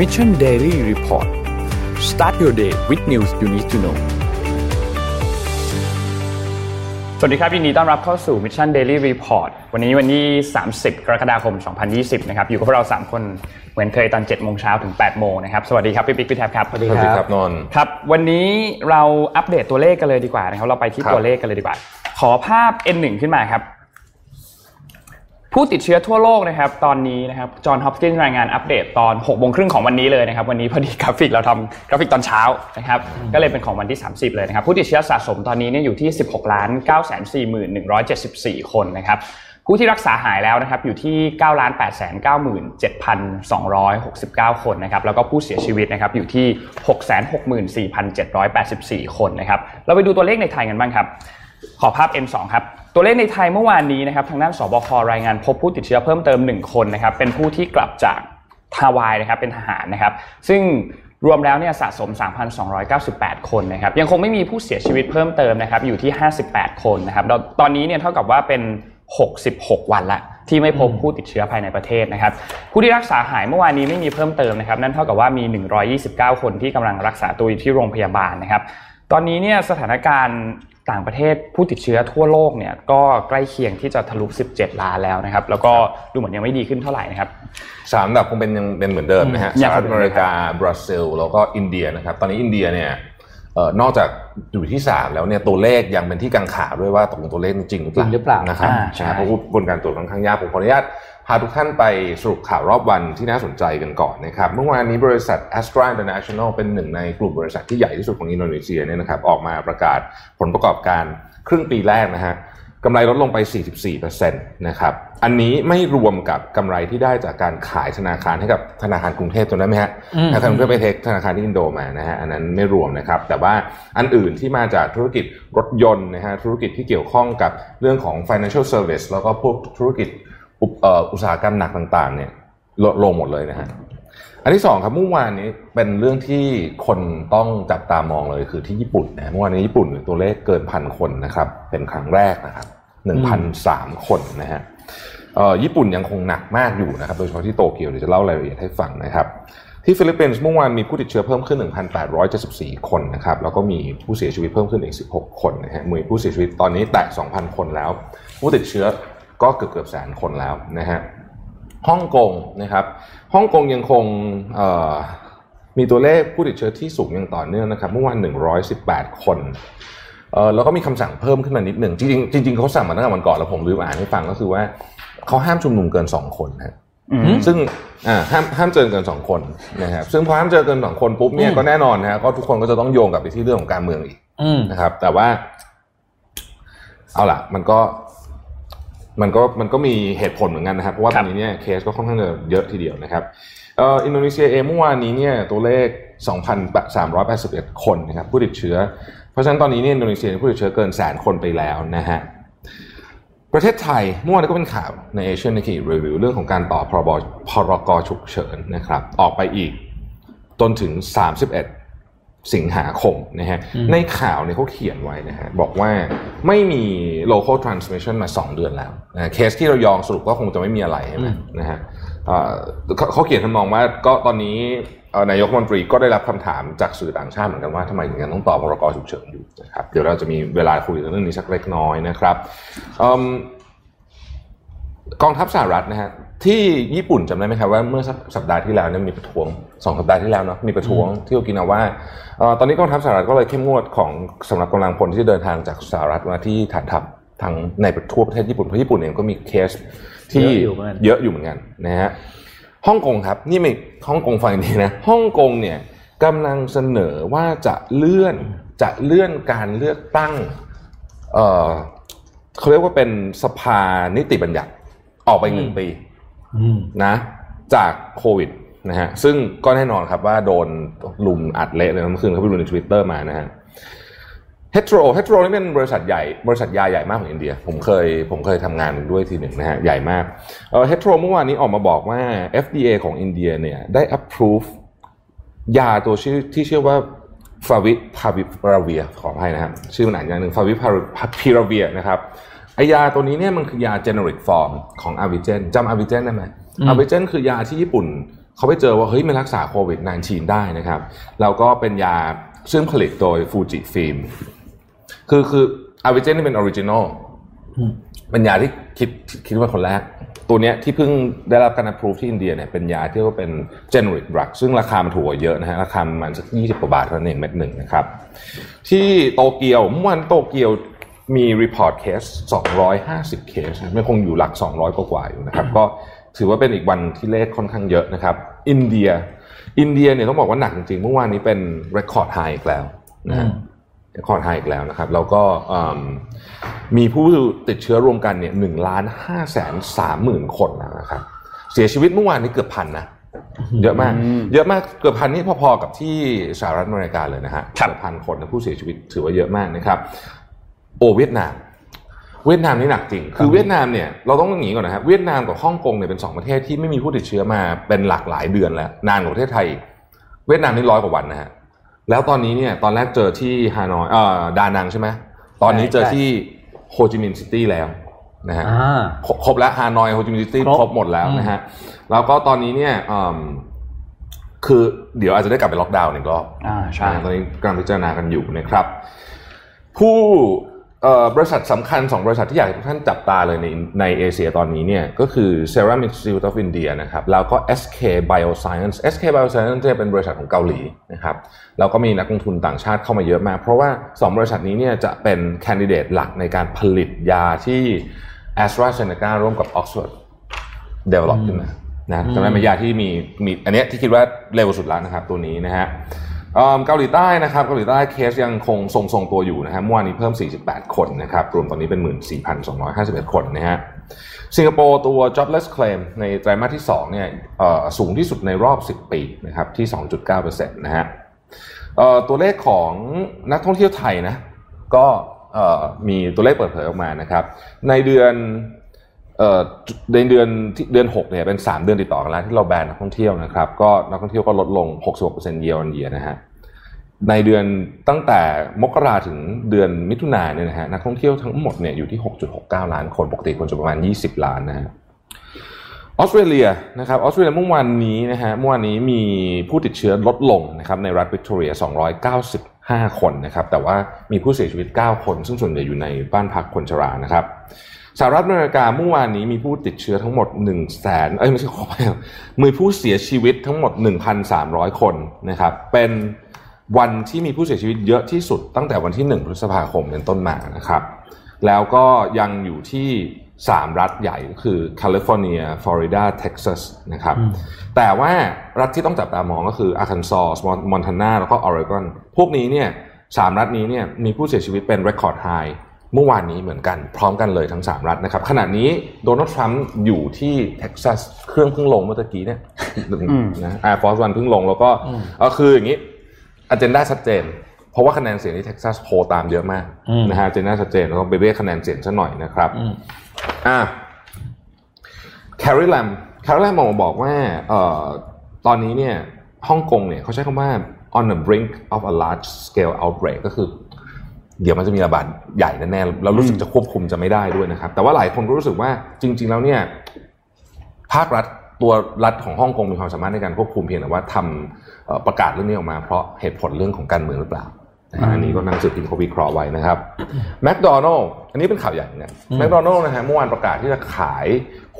Mission Daily Report start your day with news you need to know สวัสดีครับ ยินดีต้อนรับเข้าสู่ Mission Daily Report วันนี้วันที่ 30 กรกฎาคม 2020 นะครับ อยู่กับพวกเรา 3 คนเหมือนเคยตอน 7 โมงเช้าถึง 8 โมงนะครับ สวัสดีครับ พี่ปิ๊กพี่แท็บครับ สวัสดีครับนนท์ครับ วันนี้เราอัปเดตตัวเลขกันเลยดีกว่านะครับ เราไปที่ครับตัวเลขกันเลยดีกว่า ขอภาพ N1 ขึ้นมาครับ ผู้ติดเชื้อทั่วโลกนะครับตอนนี้นะครับ Johns Hopkins รายงานอัปเดตตอน6โมงครึ่งของวันนี้เลยนะครับวันนี้พอดีกราฟิกเราทำกราฟิกตอนเช้านะครับก็เลยเป็นของวันที่ 30 เลยนะครับผู้ติดเชื้อสะสมตอนนี้เนี่ยอยู่ที่ 16ล้าน9 4 1 7 4 คนนะครับผู้ที่รักษาหายแล้วนะครับอยู่ที่9ล้าน8 9 7 2 6 9 คนนะครับแล้วก็ผู้เสียชีวิตนะครับอยู่ที่ 6 6 4 7 8 4 คนนะครับเราไปดูตัวเลขในไทยกันบ้างครับขอภาพ M2 ครับ ตัวเลขในไทยเมื่อวานนี้นะครับทางด้านสบครายงานพบผู้ติดเชื้อเพิ่มเติม 1 คนนะครับเป็นผู้ที่กลับจากฮาวายนะครับเป็นทหารนะครับ ซึ่งรวมแล้วเนี่ยสะสม 3,298 คนนะครับยังคงไม่มีผู้เสียชีวิตเพิ่มเติมนะครับอยู่ที่ 58 คนนะครับตอนนี้เนี่ยเท่ากับว่าเป็น 66 วันละที่ไม่พบผู้ติดเชื้อภายในประเทศนะครับ ผู้ที่รักษาหายเมื่อวานนี้ไม่มีเพิ่มเติมนะครับ นั่นเท่ากับว่ามี 129 คนที่กำลังรักษาตัวอยู่ที่โรงพยาบาลนะครับ ตอนนี้เนี่ยสถานการณ์ ต่างประเทศผู้ติดเชื้อทั่วโลกเนี่ยก็ใกล้เคียงที่จะทะลุ 17 ล้านแล้วนะครับ แล้วก็ดูเหมือนยังไม่ดีขึ้นเท่าไหร่นะครับสามอันดับคงเป็นยังเป็นเหมือนเดิมนะฮะอืมสยังหครังฐอเมริกาบราซิล แล้วก็อินเดียนะครับ ตอนนี้อินเดียเนี่ยเอ่อนอกจากอยู่ที่สามแล้วเนี่ยตัวเลขยังเป็นที่กังขาด้วยว่าตกลงตัวเลขจริงหรือเปล่าจริงหรือเปล่านะครับอ่าใช่นะเพราะกระบวนการตรวจค่อนข้างยากผมขออนุญาต พาทุกท่านไปสรุปข่าวรอบวันที่น่าสนใจกันก่อนนะครับ เมื่อวานนี้บริษัท Astra International เป็นหนึ่งในกลุ่มบริษัทที่ใหญ่ที่สุดของอินโดนีเซียเนี่ยนะครับออกมาประกาศผลประกอบการครึ่งปีแรกนะฮะกำไรลดลงไป 44%นะครับ อันนี้ไม่รวมกับกำไรที่ได้จากการขายธนาคารให้กับธนาคารกรุงเทพจำได้ไหมฮะอืมธนาคารกรุงเทพไปเทคธนาคารที่อินโดมานะฮะ อันนั้นไม่รวมนะครับ แต่ว่าอันอื่นที่มาจากธุรกิจรถยนต์นะฮะ ธุรกิจที่เกี่ยวข้องกับเรื่องของ financial service แล้วก็พวกธุรกิจ อุอุตสาหกรรมหนักต่างๆ เนี่ยลดลงหมดเลยนะฮะอันที่สองครับเมื่อวานนี้เป็นเรื่องที่คนต้องจับตามองเลยคือที่ญี่ปุ่นนะเมื่อวานนี้ญี่ปุ่นตัวเลขเกินพันคนนะครับ เป็นครั้งแรกนะครับหนึ่งพันสามคนนะฮะญี่ปุ่นยังคงหนักมากอยู่นะครับ โดยเฉพาะที่โตเกียวเดี๋ยวจะเล่ารายละเอียดให้ฟังนะครับ ที่ฟิลิปปินส์เมื่อวานมีผู้ติดเชื้อเพิ่มขึ้น 1,874 คนนะครับ แล้วก็มีผู้เสียชีวิตเพิ่มขึ้นอีก 16 คนนะฮะมีผู้เสียชีวิตตอนนี้แตะ 2,000 คนแล้ว ผู้ติดเชื้อ ก็เกือบเกือบแสนคนแล้วนะฮะฮ่องกงนะครับฮ่องกงยังคงเอ่อมีตัวเลขผู้ติดเชื้อที่สูงอย่างต่อเนื่องนะครับเมื่อวาน 118 คนเอ่อแล้วก็มีคำสั่งเพิ่มขึ้นมานิดหนึ่งจริงๆจริงๆเขาสั่งมาตั้งแต่วันก่อนแล้วผมลืมอ่านให้ฟังก็คือว่าเขาห้ามชุมนุมเกิน2คนนะอืมซึ่งอ่าห้ามห้ามเจอเกิน2คนนะครับซึ่งพอห้ามเจอเกิน2คนปุ๊บเนี่ยก็แน่นอนนะฮะก็ทุกคนก็จะต้องโยงกลับไปที่เรื่องของการเมืองอีกอืมนะครับ แต่ว่า เอาล่ะ มันก็ มันก็มันก็มีเหตุผลเหมือนกันนะครับ เพราะว่าคตรัอบนนี้เนี่ยเคสก็ค่อนข้างจะเยอะทีเดียวนะครับเอ่ออินโดนีเซียเองเมื่อวานนี้เนี่ยตัวเลข 2,381 คนนะครับผู้ติดเชื้อ เพราะฉะนั้นตอนนี้เนี่ยอินโดนีเซียผู้ติดเชื้อเกินแสนคนไปแล้วนะฮะประเทศไทยเมื่อวานก็เป็นข่าวในเอเชียน k ีรีวิวเรื่องของการต่อพรบพรกฉุกเฉินนะครับออกไปอีกจนถึง 31 สิงหาคมนะฮะอืมในข่าวเนี่ยเขาเขียนไว้นะฮะบอกว่าไม่มี local transmission มา 2 เดือนแล้วนะเคสที่เรายองสรุปก็คงจะไม่มีอะไรใช่ไหมนะฮะเอ่อเขาเขาเขียนทำนองว่าก็ตอนนี้เอ่อนายกรัฐมนตรีก็ได้รับคำถามจากสื่อต่างชาติเหมือนกันว่าทำไมถึงยังต้องต่อพรกฉุกเฉินอยู่นะครับเดี๋ยวเราจะมีเวลาคุยเรื่องนี้สักเล็กน้อยนะครับเอิ่มกองทัพสหรัฐนะฮะ ที่ญี่ปุ่นจำได้ไหมครับว่าเมื่อสักสัปดาห์ที่แล้วเนี่ยมีประท้วงสองสัปดาห์ที่แล้วเนาะมีประท้วงที่โอกินาว่าเอ่อตอนนี้กองทัพสหรัฐก็เลยเข้มงวดของสำหรับกำลังพลที่เดินทางจากสหรัฐมาที่ฐานทัพทางในทั่วประเทศญี่ปุ่นเพราะญี่ปุ่นเองก็มีเคสที่เยอะอยู่เหมือนกันเยอะอยู่เหมือนกันนะฮะฮ่องกงครับนี่ไม่ฮ่องกงฟังดีนะฮ่องกงเนี่ยกำลังเสนอว่าจะเลื่อนจะเลื่อนการเลือกตั้งเอ่อเขาเรียกว่าเป็นสภานิติบัญญัติออกไปหนึ่งปีอืม นะจากโควิดนะฮะซึ่งก็แน่นอนครับว่าโดนรุมอัดเละเลยเมื่อคืนเขาไปดูในทวิตเตอร์มานะฮะ Hetero Hetero นี่เป็นบริษัทใหญ่บริษัทยาใหญ่มากของอินเดีย ผมเคยผมเคยทำงานด้วยทีหนึ่งนะฮะใหญ่มาก Hetero เมื่อวานนี้ออกมาบอกว่า FDA ของอินเดียเนี่ยได้ approve ยาตัวชื่อที่ชื่อว่าฟาวิพาวิราเวียร์ขออภัยนะครับชื่อมันอ่านอย่างหนึ่งฟาวิพิราเวียร์นะครับ ยาตัวนี้เนี่ยมันคือยา generic form ของอาวิเจนจำอาวิเจนได้ไหมอืมอาวิเจนคือยาที่ญี่ปุ่นเขาไปเจอว่าเฮ้ยมันรักษาโควิด -19 ได้นะครับแล้วก็เป็นยาซึ่งผลิตโดย Fujifilm คือคืออาวิเจนนี่เป็น original อืมเป็นยาที่คิดคิดว่าคนแรก ตัวเนี้ยที่เพิ่งได้รับการ approve ที่อินเดียเนี่ยเป็นยาที่เรียกว่าเป็น generic drug ซึ่งราคามันถูกกว่าเยอะนะฮะราคามันสักยี่สิบกว่าบาทเท่านั้นเองเม็ดหนึ่งนะครับ ที่โตเกียวเมื่อวานโตเกียว มี report เคส250 เคสนะไม่คงอยู่หลัก 200 กว่าๆอยู่นะครับ ก็ถือว่าเป็นอีกวันที่เลขค่อนข้างเยอะนะครับ อินเดีย อินเดียเนี่ยต้องบอกว่าหนักจริงๆ เมื่อวานนี้เป็น record high อีกแล้วนะฮะ record high อีกแล้วนะครับ แล้วก็อืมมีผู้ติดเชื้อรวมกันเนี่ยหนึ่งล้านห้าแสนสามหมื่นคนแล้วนะครับ เสียชีวิตเมื่อวานนี้เกือบพันนะเยอะมากอืมเยอะมากเกือบพันนี่พอๆกับที่สหรัฐอเมริกาเลยนะฮะครับเกือบพันคนนะผู้เสียชีวิตถือว่าเยอะมากนะครับ โอเวียดนาม เวียดนามนี่หนักจริง คือเวียดนามเนี่ยเราต้องอย่างนี้ก่อนนะครับเวียดนามกับฮ่องกงเนี่ยเป็นสองประเทศที่ไม่มีผู้ติดเชื้อมาเป็นหลากหลายเดือนแล้วนานกว่าประเทศไทยอีกเวียดนามนี่ร้อยกว่าวันนะฮะแล้วตอนนี้เนี่ยตอนแรกเจอที่ฮานอยเอ่อดานังใช่ไหมตอนนี้เจอที่โฮจิมินห์ City แล้วนะฮะอ่าครบครบแล้วฮานอยโฮจิมินห์ City ครบครบหมดแล้วนะฮะแล้วก็ตอนนี้เนี่ยอืมคือเดี๋ยวอาจจะได้กลับไปล็อกดาวน์อีกรอบอ่าใช่อ่าตอนนี้กำลังพิจารณากันอยู่นะครับ ผู้เอ่อ บริษัทสำคัญสองบริษัทที่อยากให้ทุกท่านจับตาเลยในในเอเชียตอนนี้เนี่ยก็คือ Serum Institute of India นะครับแล้วก็ SK Bioscience SK Bioscience เนี่ยเป็นบริษัทของเกาหลีนะครับแล้วก็มีนักลงทุนต่างชาติเข้ามาเยอะมาก เพราะว่า 2 บริษัทนี้เนี่ยจะเป็นแคนดิเดตหลักในการผลิตยาที่ AstraZeneca ร่วมกับ Oxford develop ขึ้นมานะจำได้ไหมยาที่มีมีอันเนี้ยที่คิดว่าเร็วสุดแล้วนะครับตัวนี้นะฮะ เกาหลีใต้นะครับเกาหลีใต้เคสยังคงทรงทรงตัวอยู่นะฮะเมื่อวานนี้เพิ่ม 48 คนนะครับรวมตอนนี้เป็น 14,251 คนนะฮะสิงคโปร์ตัว jobless claim ในไตรมาสที่2เนี่ยสูงที่สุดในรอบ 10 ปีนะครับที่ 2.9%นะฮะเอ่อตัวเลขของนักท่องเที่ยวไทยนะก็มีตัวเลขเปิดเผยออกมานะครับในเดือน ในเดือนเดือน6เนี่ยเป็น 3 เดือนติดต่อกันแล้วที่เราแบนนักท่องเที่ยวนะครับก็นักท่องเที่ยวก็ลดลง 66% year on year นะฮะในเดือนตั้งแต่มกราถึงเดือนมิถุนายนเนี่ยนะฮะนักท่องเที่ยวทั้งหมดเนี่ยอยู่ที่ 6.69 ล้านคนปกติคนจะประมาณ 20 ล้านนะฮะออสเตรเลียนะครับออสเตรเลียเมื่อวานนี้นะฮะเมื่อวานนี้มีผู้ติดเชื้อลดลงนะครับในรัฐวิกตอเรีย 295 คนนะครับแต่ว่ามีผู้เสียชีวิต 9 คน ซึ่งส่วนใหญ่อยู่ในบ้านพักคนชรานะครับ สหรัฐอเมริกาเมื่อวานนี้มีผู้ติดเชื้อทั้งหมด1นึ่งแสนเอ้ยไม่ใช่ขอไปมีผู้เสียชีวิตทั้งหมด 1,300 คนนะครับเป็นวันที่มีผู้เสียชีวิตเยอะที่สุดตั้งแต่วันที่ 1 พฤษภาคมเป็นต้นมานะครับแล้วก็ยังอยู่ที่ 3 รัฐใหญ่ก็คือแคลิฟอร์เนียฟลอริดาเท็กซัสนะครับแต่ว่ารัฐที่ต้องจับตามองก็คืออาร์คันซอมอนทานาแล้วก็ออริกอนพวกนี้เนี่ยสามรัฐนี้เนี่ยมีผู้เสียชีวิตเป็น record high เมื่อวานนี้เหมือนกันพร้อมกันเลยทั้ง 3 รัฐนะครับขณะนี้โดนัลด์ทรัมป์อยู่ที่เท็กซัสเครื่องเพิ่งลงเมื่อตะกี้เนี่ยนะ Air Force One เพิ่งลงแล้วก็เออคืออย่างนี้ agenda ชัดเจน เพราะว่าคะแนนเสียงที่เท็กซัสโพลตามเยอะมากอืมนะฮะอ g e n d a ชัดเจนแล้วก็ไปเรียกคะแนนเสียงซะหน่อยนะครับอืมอะแคริแลมแคริแลมออกมาบอกว่าเอ่อตอนนี้เนี่ยฮ่องกงเนี่ยเขาใช้คำว่า on the brink of a large scale outbreak ก็คือ เดี๋ยวมันจะมีระบาดใหญ่แน่ๆแล้วรู้สึกจะควบคุมจะไม่ได้ด้วยนะครับ แต่ว่าหลายคนก็รู้สึกว่าจริง ๆ แล้วเนี่ยภาครัฐตัวรัฐของฮ่องกงมีความสามารถในการควบคุมเพียงแต่ว่าทำเอ่อประกาศเรื่องนี้ออกมาเพราะเหตุผลเรื่องของการเมืองหรือเปล่านะฮะอันนี้ก็หนังสือพิมพ์เขาวิเคราะห์ไว้นะครับแมคโดนัลล์อันนี้เป็นข่าวใหญ่นะแมคโดนัลล์นะฮะเมื่อวานประกาศที่จะขาย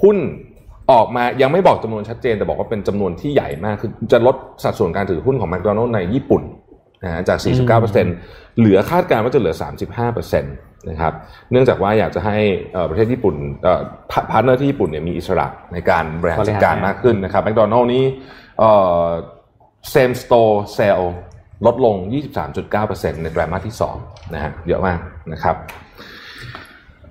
หุ้นออกมายังไม่บอกจำนวนชัดเจน แต่บอกว่าเป็นจำนวนที่ใหญ่มากคือจะลดสัดส่วนการถือหุ้นของแมคโดนัลล์ในญี่ปุ่น นะฮะจาก 49%เหลือคาดการณ์ว่าจะเหลือ 35%นะครับ เนื่องจากว่าอยากจะให้เอ่อประเทศญี่ปุ่นเอ่อ partner ที่ญี่ปุ่นเนี่ยมีอิสระในการบริหารจัดการมากขึ้นนะครับแมคโดนัลล์นี้เอ่อ same store sale ลดลง 23.9%ในไตรมาสที่2นะฮะเยอะมากนะครับ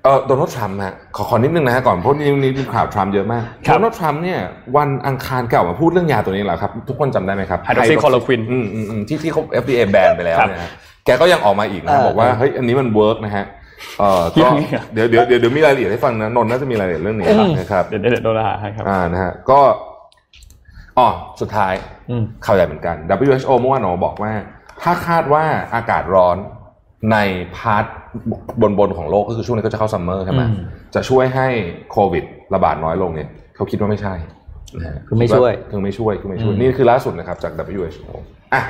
เอ่อโดนัลด์ทรัมป์ฮะขอขอนิดนึงนะฮะก่อนเพราะนี่นี่มีข่าวทรัมป์เยอะมากครับโดนัลด์ทรัมป์เนี่ยวันอังคารแกออกมาพูดเรื่องยาตัวนี้แหละครับ ทุกคนจำได้ไหมครับ Hydroxychloroquine อืมอืมอืมที่ที่เขา FDA แบนไปแล้วครับเนี่ยฮะแกก็ยังออกมาอีกนะเออบอกว่าเฮ้ยอันนี้มัน work นะฮะเอ่อก็ยังไงอะเดี๋ยวเดี๋ยวเดี๋ยวเดี๋ยวมีรายละเอียดให้ฟังนะนนท์น่าจะมีรายละเอียดเรื่องนี้นะครับเดี๋ยวเดี๋ยวเดี๋ยวโดนด่าให้ครับอ่านะฮะก็อ๋อสุดท้ายอืมข่าวใหญ่เหมือนกัน WHO เมื่อวานออกมาบอกว่า ถ้าคาดว่าอากาศร้อนใน part บนบนๆของโลกก็คือช่วงนี้ก็จะเข้า summer ใช่ไหมอืมจะช่วยให้โควิด ระบาดน้อยลงเนี่ยเขาคิดว่าไม่ใช่นะฮะคือไม่ช่วยคือไม่ช่วยคือไม่ช่วยอืมนี่คือล่าสุดนะครับจาก WHO อะ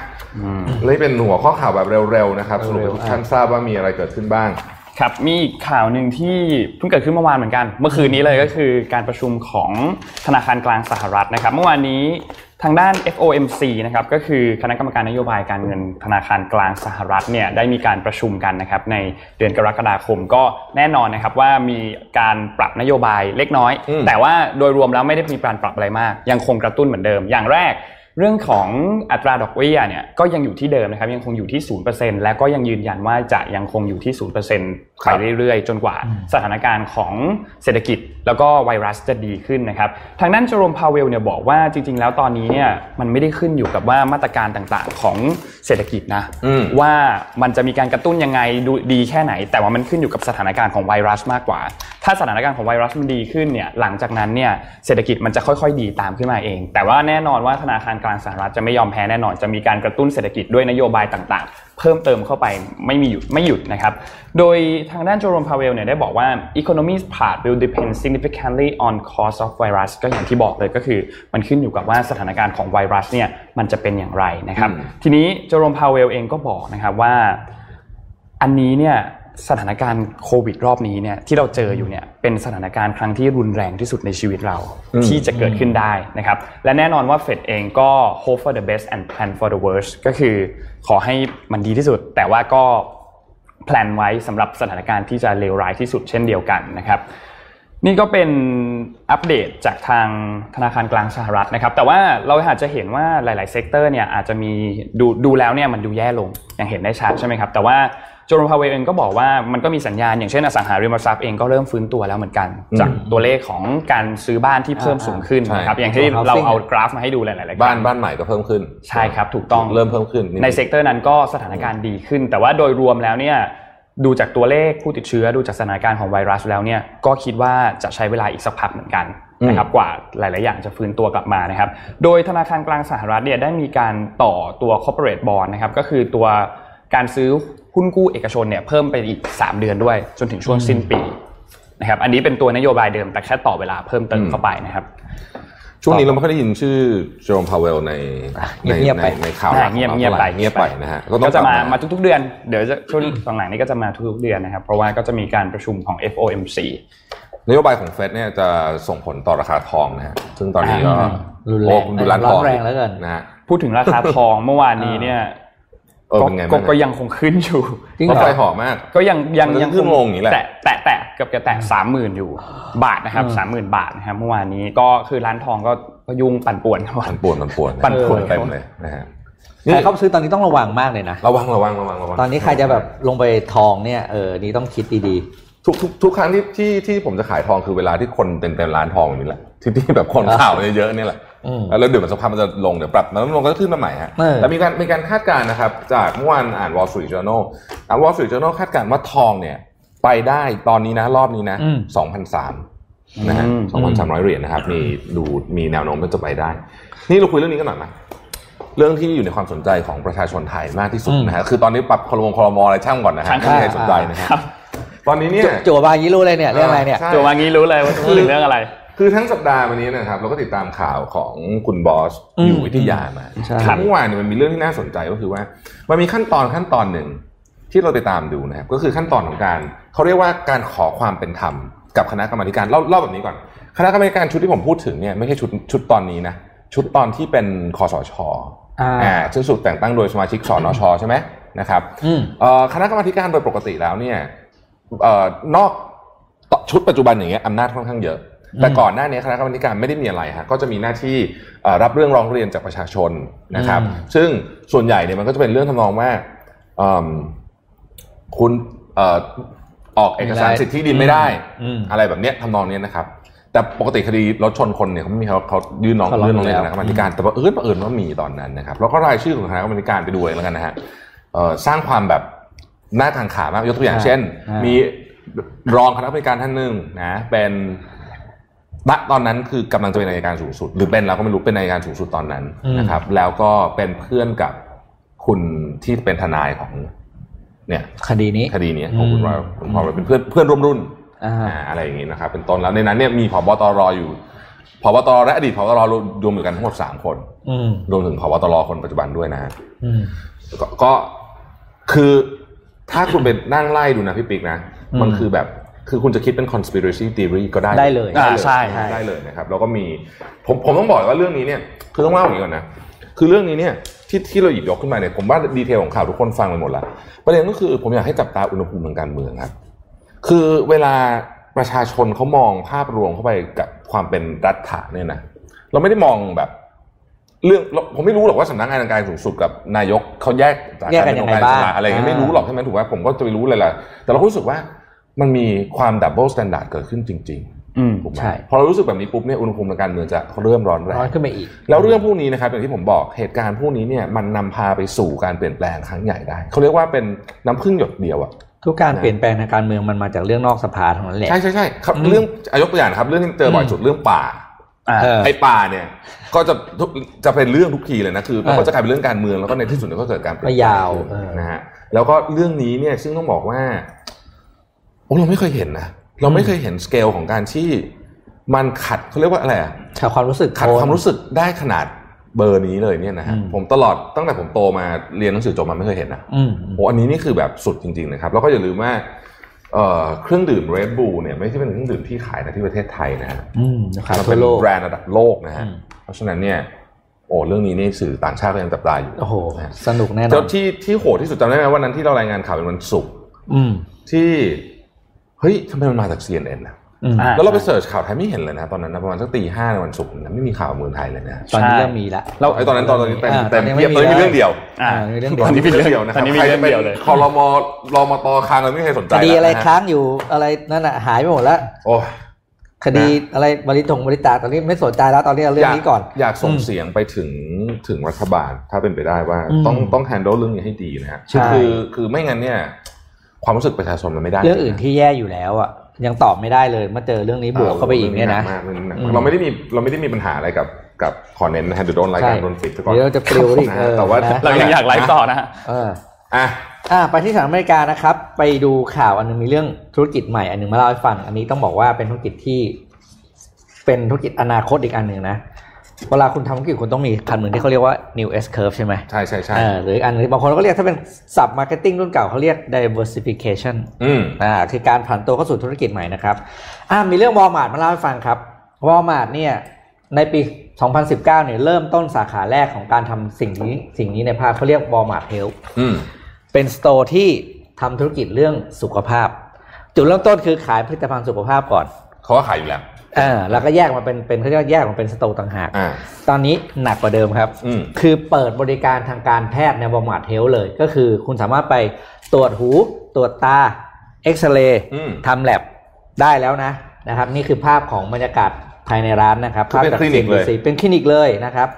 เลยเป็นหัวข้อข่าวแบบเร็วๆนะครับสรุปให้ทุกท่านทราบว่ามีอะไรเกิดขึ้นบ้าง ครับมีอีกข่าวหนึ่งที่เพิ่งเกิดขึ้นเมื่อวานเหมือนกัน เมื่อคืนนี้เลยก็คือการประชุมของธนาคารกลางสหรัฐนะครับ เมื่อวานนี้ ทางด้าน FOMC นะครับก็คือคณะกรรมการนโยบายการเงินธนาคารกลางสหรัฐเนี่ยได้มีการประชุมกันนะครับในเดือนกรกฎาคมก็แน่นอนนะครับว่ามีการปรับนโยบายเล็กน้อยอืมแต่ว่าโดยรวมแล้วไม่ได้มีการปรับอะไรมาก ยังคงกระตุ้นเหมือนเดิม อย่างแรก เรื่องของอัตราดอกเบี้ยเนี่ยก็ยังอยู่ที่เดิมนะครับยังคงอยู่ที่0%และก็ยังยืนยันว่าจะยังคงอยู่ที่0%ครัไปบเรื่อยๆ จนกว่าสถานการณ์ของเศรษฐกิจแล้วก็ไวรัสจะดีขึ้นนะครับทางด้านเจอโรมพาวเวลเนี่ยบอกว่าจริง ๆ แล้วตอนนี้เนี่ยมันไม่ได้ขึ้นอยู่กับว่ามาตรการต่างๆของเศรษฐกิจนะอืมว่ามันจะมีการกระตุ้นยังไงดูดีแค่ไหน แต่ว่ามันขึ้นอยู่กับสถานการณ์ของไวรัสมากกว่า ถ้าสถานการณ์ของไวรัสมันดีขึ้นเนี่ยหลังจากนั้นเนี่ยเศรษฐกิจมันจะค่อย ๆ ดีตามขึ้นมาเอง แต่ว่าแน่นอนว่าธนาคารกลางสหรัฐจะไม่ยอมแพ้แน่นอน จะมีการกระตุ้นเศรษฐกิจด้วยนโยบายต่างๆ เพิ่มเติมเข้าไปไม่มีหยุดไม่หยุดนะครับ โดยทางด้านโจโรมพาเวลเนี่ยได้บอกว่า economy's path will depend significantly on cost of virus ก็อย่างที่บอกเลยก็คือมันขึ้นอยู่กับว่าสถานการณ์ของไวรัสเนี่ยมันจะเป็นอย่างไรนะครับอืมทีนี้โจโรมพาเวลเองก็บอกนะครับว่าอันนี้เนี่ย สถานการณ์โควิดรอบนี้เนี่ยที่เราเจออยู่เนี่ยเป็นสถานการณ์ครั้งที่รุนแรงที่สุดในชีวิตเราอืมที่จะเกิดขึ้นได้นะครับและแน่นอนว่าเฟดเองก็ hope for the best and plan for the worst ก็คือขอให้มันดีที่สุด แต่ว่าก็ plan ไว้สำหรับสถานการณ์ที่จะเลวร้ายที่สุดเช่นเดียวกันนะครับนี่ก็เป็นอัปเดตจากทางธนาคารกลางสหรัฐนะครับ แต่ว่าเราอาจจะเห็นว่าหลาย ๆ sector เนี่ยอาจจะมีดูดูแล้วเนี่ยมันดูแย่ลงอย่างเห็นได้ชัดใช่ไหมครับ แต่ว่าโจอโรมพาวเวลล์เองก็บอกว่ามันก็มีสัญญาณอย่างเช่นอสังหาริมทรัพย์เองก็เริ่มฟื้นตัวแล้วเหมือนกันอืมจากตัวเลขของการซื้อบ้านที่เพิ่มสูงขึ้นใช่นะครับอย่างที่เราเอากราฟมาให้ดูหลายๆรายการบ้านบ้านใหม่ก็เพิ่มขึ้นใช่ครับถูกต้องเริ่มเพิ่มขึ้น ใน sector นั้นก็สถานการณ์ดีขึ้น แต่ว่าโดยรวมแล้วเนี่ยดูจากตัวเลขผู้ติดเชื้อดูจากสถานการณ์ของไวรัสแล้วเนี่ยก็คิดว่าจะใช้เวลาอีกสักพักเหมือนกันนะครับกว่าหลาย ๆ อย่างจะฟื้นตัวกลับมานะครับ โดยธนาคารกลางสหรัฐเนี่ยได้มีการต่อตัว corporate bond นะครับก็คือตัวการซื้อ หุ้นกู้เอกชนเนี่ยเพิ่มไปอีก 3 เดือนด้วย จนถึงช่วงสิ้นปีนะครับอันนี้เป็นตัวนโยบายเดิมแต่แค่ต่อเวลาเพิ่มเติมเข้าไปนะครับ ช่วงนี้เราไม่ค่อยได้ยินชื่อโจมพาวเวลในในเงียบๆไปในในข่าวหลักเงียบของเงียบไปเงียบไปนะฮะก็ต้องจะกลับมามาทุกๆเดือน เดี๋ยวจะช่วงหลังๆนี้ก็จะมาทุกๆเดือนนะครับ เพราะว่าก็จะมีการประชุมของ FOMC นโยบายของเฟดเนี่ยจะส่งผลต่อราคาทองนะฮะซึ่งตอนนี้ก็อ่ารุนแรงโอ้คุณดูร้านทองร้อนแรงเหลือเกินนะฮะพูดถึงราคาทองเมื่อวานนี้เนี่ยเออ ก็เป็นไงก็บ้างก็ยังคงขึ้นอยู่จริงรถเหรไฟอเหอมาก ก็ยังยังมันจะยังขึ้นลงอย่างนี้แหละแตะแตะแตะเกือบจะแตะสามหมื่นอยู่ บาทนะครับอืมสามหมื่นบาทนะครับเมื่อวานนี้ก็คือร้านทองก็ก็ยุ่งปั่นป่วนทั้งวันมันปวดมันปวดปั่นป่วนเต็มเลยนะฮะใครเข้าไปซื้อตอนนี้ต้องระวังมากเลยนะ ระวังระวังระวังระวัง ตอนนี้ใครจะแบบลงไปทองเนี่ยเออนี่ต้องคิดดีทุกทุกทุกครั้งที่ที่ที่ผมจะขายทองคือเวลาที่คนเต็มเต็มร้านทองอย่างนี้แหละที่ที่แบบคนข่าวเยอะๆนี่แหละอืม แล้วเดี๋ยวมันสักพักมันจะลงเดี๋ยวปรับมันลงก็ขึ้นมาใหม่ฮะเออแต่มีการมีการคาดการณ์นะครับ จากเมื่อวานอ่าน Wall Street Journal อ่าน Wall Street Journal คาดการณ์ว่าทองเนี่ย ไปได้ตอนนี้นะ รอบนี้นะอืม2,003นะฮะอืม2,300เหรียญนะครับ มีดูมีแนวโน้มว่าจะไปได้ นี่เราคุยเรื่องนี้กันหน่อยไหมเรื่องที่อยู่ในความสนใจของประชาชนไทยมากที่สุดนะฮะคือตอนนี้ปรับคลมคลมอะไรช่างก่อนนะฮะช่างไม่มีใครสนใจนะฮะครับตอนนี้เนี่ยๆจั่วบายีรู้เลยเนี่ยเรื่องอะไรเนี่ยใช่โจมางี้รู้เลยว่าจะพูดถึงเรื่องอะไร คือทั้งสัปดาห์วันนี้นะครับ เราก็ติดตามข่าวของคุณบอสอืมอยู่วิทยามาใช่ครับเมื่อวานเนี่ยมันมีเรื่องที่น่าสนใจก็คือว่า มันมีขั้นตอนขั้นตอนหนึ่งที่เราไปตามดูนะครับ ก็คือขั้นตอนของการเขาเรียกว่าการขอความเป็นธรรมกับคณะกรรมาธิการเล่าเล่าแบบนี้ก่อน คณะกรรมาธิการชุดที่ผมพูดถึงเนี่ยไม่ใช่ชุดชุดตอนนี้นะชุดตอนที่เป็นคอสชอ่าอ่าซึ่งสุดแต่งตั้งโดยสมาชิกสนชใช่ไหมนะครับอืมเอ่อคณะกรรมาธิการโดยปกติแล้วเนี่ยเอ่อนอกชุดปัจจุบันอย่างเงี้ยอำนาจค่อนข้างเยอะ แต่ก่อนหน้านี้คณะกรรมาธิการไม่ได้มีอะไรฮะก็จะมีหน้าที่เอ่อรับเรื่องร้องเรียนจากประชาชนนะครับอืมซึ่งส่วนใหญ่เนี่ยมันก็จะเป็นเรื่องทำนองว่าเอิ่มคุณเอ่อออกเอกสารสิทธิดินไม่ได้อืมอะไรแบบเนี้ยทำนองเนี้ยนะครับ แต่ปกติคดีรถชนคนเนี่ยเขาไม่มีเขาเขายื่นร้องเขาร้องยื่นร้องเรียนอยู่คแล้วณะกรรมาธิการแต่ว่าเออเอิญว่ามีตอนนั้นนะครับแล้วก็รายชื่อของคณะกรรมาธิการไปดูเลยแล้วกันนะฮะเอ่อสร้างความแบบน่าทางขามากยกตัวอย่างเช่นอ่ามีมีรองคณะกรรมการท่านหนึ่งนะเป็น ณตอนนั้นคือกำลังจะเป็นนายการสูงสุด หรือเป็นเราก็ไม่รู้เป็นนายการสูงสุดตอนนั้นนะครับ แล้วก็เป็นเพื่อนกับคุณที่เป็นทนายของ เนี่ย คดีนี้คดีนี้ของคุณอืมวาคุณพอเป็นเพื่อนเพื่อนร่วมรุ่นอ่าอ่าอะไรอย่างนี้นะครับ เป็นต้นแล้วในนั้นเนี่ยมีผบตรอยู่ผบตรและอดีตผบตรรวมอยู่กันทั้งหมดสามคนอืมรวมถึงผบตรคนปัจจุบันด้วยนะฮะอืมก็ก็คือถ้าคุณไปนั่งไล่ดูนะพี่ปิ๊กนะอืมมันคือแบบ คือคุณจะคิดเป็น conspiracy theory ก็ได้ได้เลยอ่าใช่ได้เลยนะครับแล้วก็มีผมผมต้องบอกว่าเรื่องนี้เนี่ยคือต้องเล่าอย่างนี้ก่อนนะคือเรื่องนี้เนี่ยที่ที่เราหยิบยกขึ้นมาเนี่ยผมว่าดีเทลของข่าวทุกคนฟังไปหมดแล้วประเด็นก็คือผมอยากให้จับตาอุณหภูมิทางการเมืองครับคือเวลาประชาชนเขามองภาพรวมเข้าไปกับความเป็นรัฐะเนี่ยนะเราไม่ได้มองแบบเรื่องเราผมไม่รู้หรอกว่าสำนักงานการสูงสุดกับนายกเขาแยกจากแยกกันยังไงเป็บ้างองค์กรอิสระอะไรเงี้ยไม่รู้หรอกใช่ไหมถูกไหมผมก็จะไปรู้เลยแหละแต่เราก็รู้สึกว่า มันมีความ double standard เกิดขึ้นจริงอืมๆถูกไหมใช่พอเรารู้สึกแบบนี้ปุ๊บเนี่ยอุณหภูมิทางการเมืองจะเริ่มร้อนแรร้องนขึ้นไปอีก แล้วเรื่องพวกนี้นะครับอย่างที่ผมบอกเหตุการณ์พวกนี้เนี่ยมันนำพาไปสู่การเปลี่ยนแปลงครั้งใหญ่ได้เขาเรียกว่าเป็นน้ำผึ้งหยดเดียวอะทุกการเปลี่ยนแปลงทางการเมืองมันมาจากเรื่องนอกสภาทั้งนั้นแหละใช่ใช่ใช่ครับอืมเรื่องอ่ายกตัวอย่างนะครับ เรื่องที่เจอบ่อยสุดเรื่องป่าอ่าเออไอ้ป่าเนี่ย ก็จะทุกจะเป็นเรื่องทุกทีเลยนะคือเออมันก็จะกลายเป็นเรื่องการเมืองแล้วก็ในที่สุดเนี่ยก็เกิดการเปลี่ยนไม่แปลงยาวขึ้นเออนะฮะแล้วก็เรื่องนี้เนี่ยซึ่งต้องบอกว่า โอ้เราไม่เคยเห็นนะเราไม่เคยเห็นสเกลของการที่มันขัดเขาเรียกว่าอะไรอะขาดความรู้สึกขัดนความรู้สึกได้ขนาดเบอร์นี้เลยเนี่ยนะฮะอืมผมตลอดตั้งแต่ผมโตมาเรียนหนังสือจบมาไม่เคยเห็นนะอืมโอ้อันนี้นี่คือแบบสุดจริงๆนะครับ แล้วก็อย่าลืมว่าเอ่อเครื่องดื่ม Red Bull เนี่ยไม่ใช่เป็นเครื่องดื่มที่ขายในที่ประเทศไทยนะฮะอืมนะครับมันทั่เป็วนโลกแบรนด์ระดับโลกนะฮะอืมเพราะฉะนั้นเนี่ยโอ้เรื่องนี้นี่สื่อต่างชาติก็ยังจับตาอยู่โอ้โหนะฮะสนุกแน่นอแล้วนที่ที่โหดที่สุดจำได้ไหมวันนั้นที่เรารายงานข่าวเป็นวันศุกร์อืมที่ เฮ้ยทำไมมันมาจาก CNN นะอืมอ่าแล้วเราไปเสิร์ชข่าวไทยไม่เห็นเลยนะตอนนั้นนะประมาณสักตีห้าในวันศุกร์นะไม่มีข่าวเมืองไทยเลยนะตอนนี้ใช่เริ่มมีแล้วแล้วไอ้ตอนนั้นตอนนี้เต็มอ่าเต็มตอนนี้เทียบไม่ตอนนี้มีมีเรื่องเดียวอ่าอ่ามีเรื่องตอนนี้มีเรื่องเดียวนะคตรัอบนนี้มีใครเรื่จะองเป็นเดียวเลยคอรมอรอมตค้างเราไม่มีใครสนใจคดีอะไรแล้วนฮค้างอยู่อะไรนั่นน่ะหายไปหมดแล้วโอ้ยคดีอะไรบริจงบริจาคตอนนี้ไม่สนใจแล้วตอนนี้เอาเรื่องนี้ก่อน อยากส่งอืมเสียงไปถึงถึงรัฐบาลถ้าเป็นไปได้ว่าอืมต้องต้อง handle เรื่องนี้ให้ดีนะฮะใช่คือคือไม่งั้นเนี่ย ความรู้สึกประชาชนมันไม่ได้เรื่องอื่นที่แย่อยู่แล้วอะยังตอบไม่ได้เลยมาเจอเรื่องนี้บวกเข้าไปอีกเนี่ยนะมากเรื่องนี้หนักอืมเราไม่ได้มีเราไม่ได้มีปัญหาอะไรกับกับ content นะฮะเดี๋ยวโดนรายการใช่โดนปิดซะก่อนเดี๋ยวเราจะปลิวอีกนะเอฮะอแต่ว่านะเรายังอยากไลฟ์ต่อนะฮะเอออะอ่าไปที่สหรัฐอเมริกานะครับ ไปดูข่าวอันหนึ่งมีเรื่องธุรกิจใหม่อันหนึ่งมาเล่าให้ฟัง อันนี้ต้องบอกว่าเป็นธุรกิจที่ เป็นธุรกิจอนาคตอีกอันหนึ่งนะ เวลาคุณทำธุรกิจคุณต้องมีคันเหมือนที่เขาเรียกว่า new S curve ใช่ไหมใช่ใช่ใช่เออหรืออีกอันหนึ่งบางคนก็เรียกถ้าเป็นศัพท์ marketing รุ่นเก่าเขาเรียก diversification อืมอ่าคือการผันตัวเข้าสู่ธุรกิจใหม่นะครับอ่ามีเรื่องวอลมาร์ทมาเล่าให้ฟังครับวอลมาร์ทเนี่ยในปี 2019 เนี่ยเริ่มต้นสาขาแรกของการทำสิ่งนี้สิ่งนี้ในภาพเขาเรียก Walmart Healthอืมเป็น store ที่ทำธุรกิจเรื่องสุขภาพ จุดเริ่มต้นคือขายผลิตภัณฑ์สุขภาพก่อน เขาก็ขายอยู่แล้ว เออแล้วก็แยกมาเป็นเป็นเขาเรียกว่าแยกมาเป็น store ต่างหากอ่าตอนนี้หนักกว่าเดิมครับอืมคือเปิดบริการทางการแพทย์ใน Walmart Health เลย ก็คือคุณสามารถไปตรวจหู ตรวจตาเอ็กซเรย์อืมทำแล็บได้แล้วนะนะครับ นี่คือภาพของบรรยากาศภายในร้านนะครับคือเป็นภาพจากคลินิกเลย CNBC เป็นคลินิกเลยนะครับ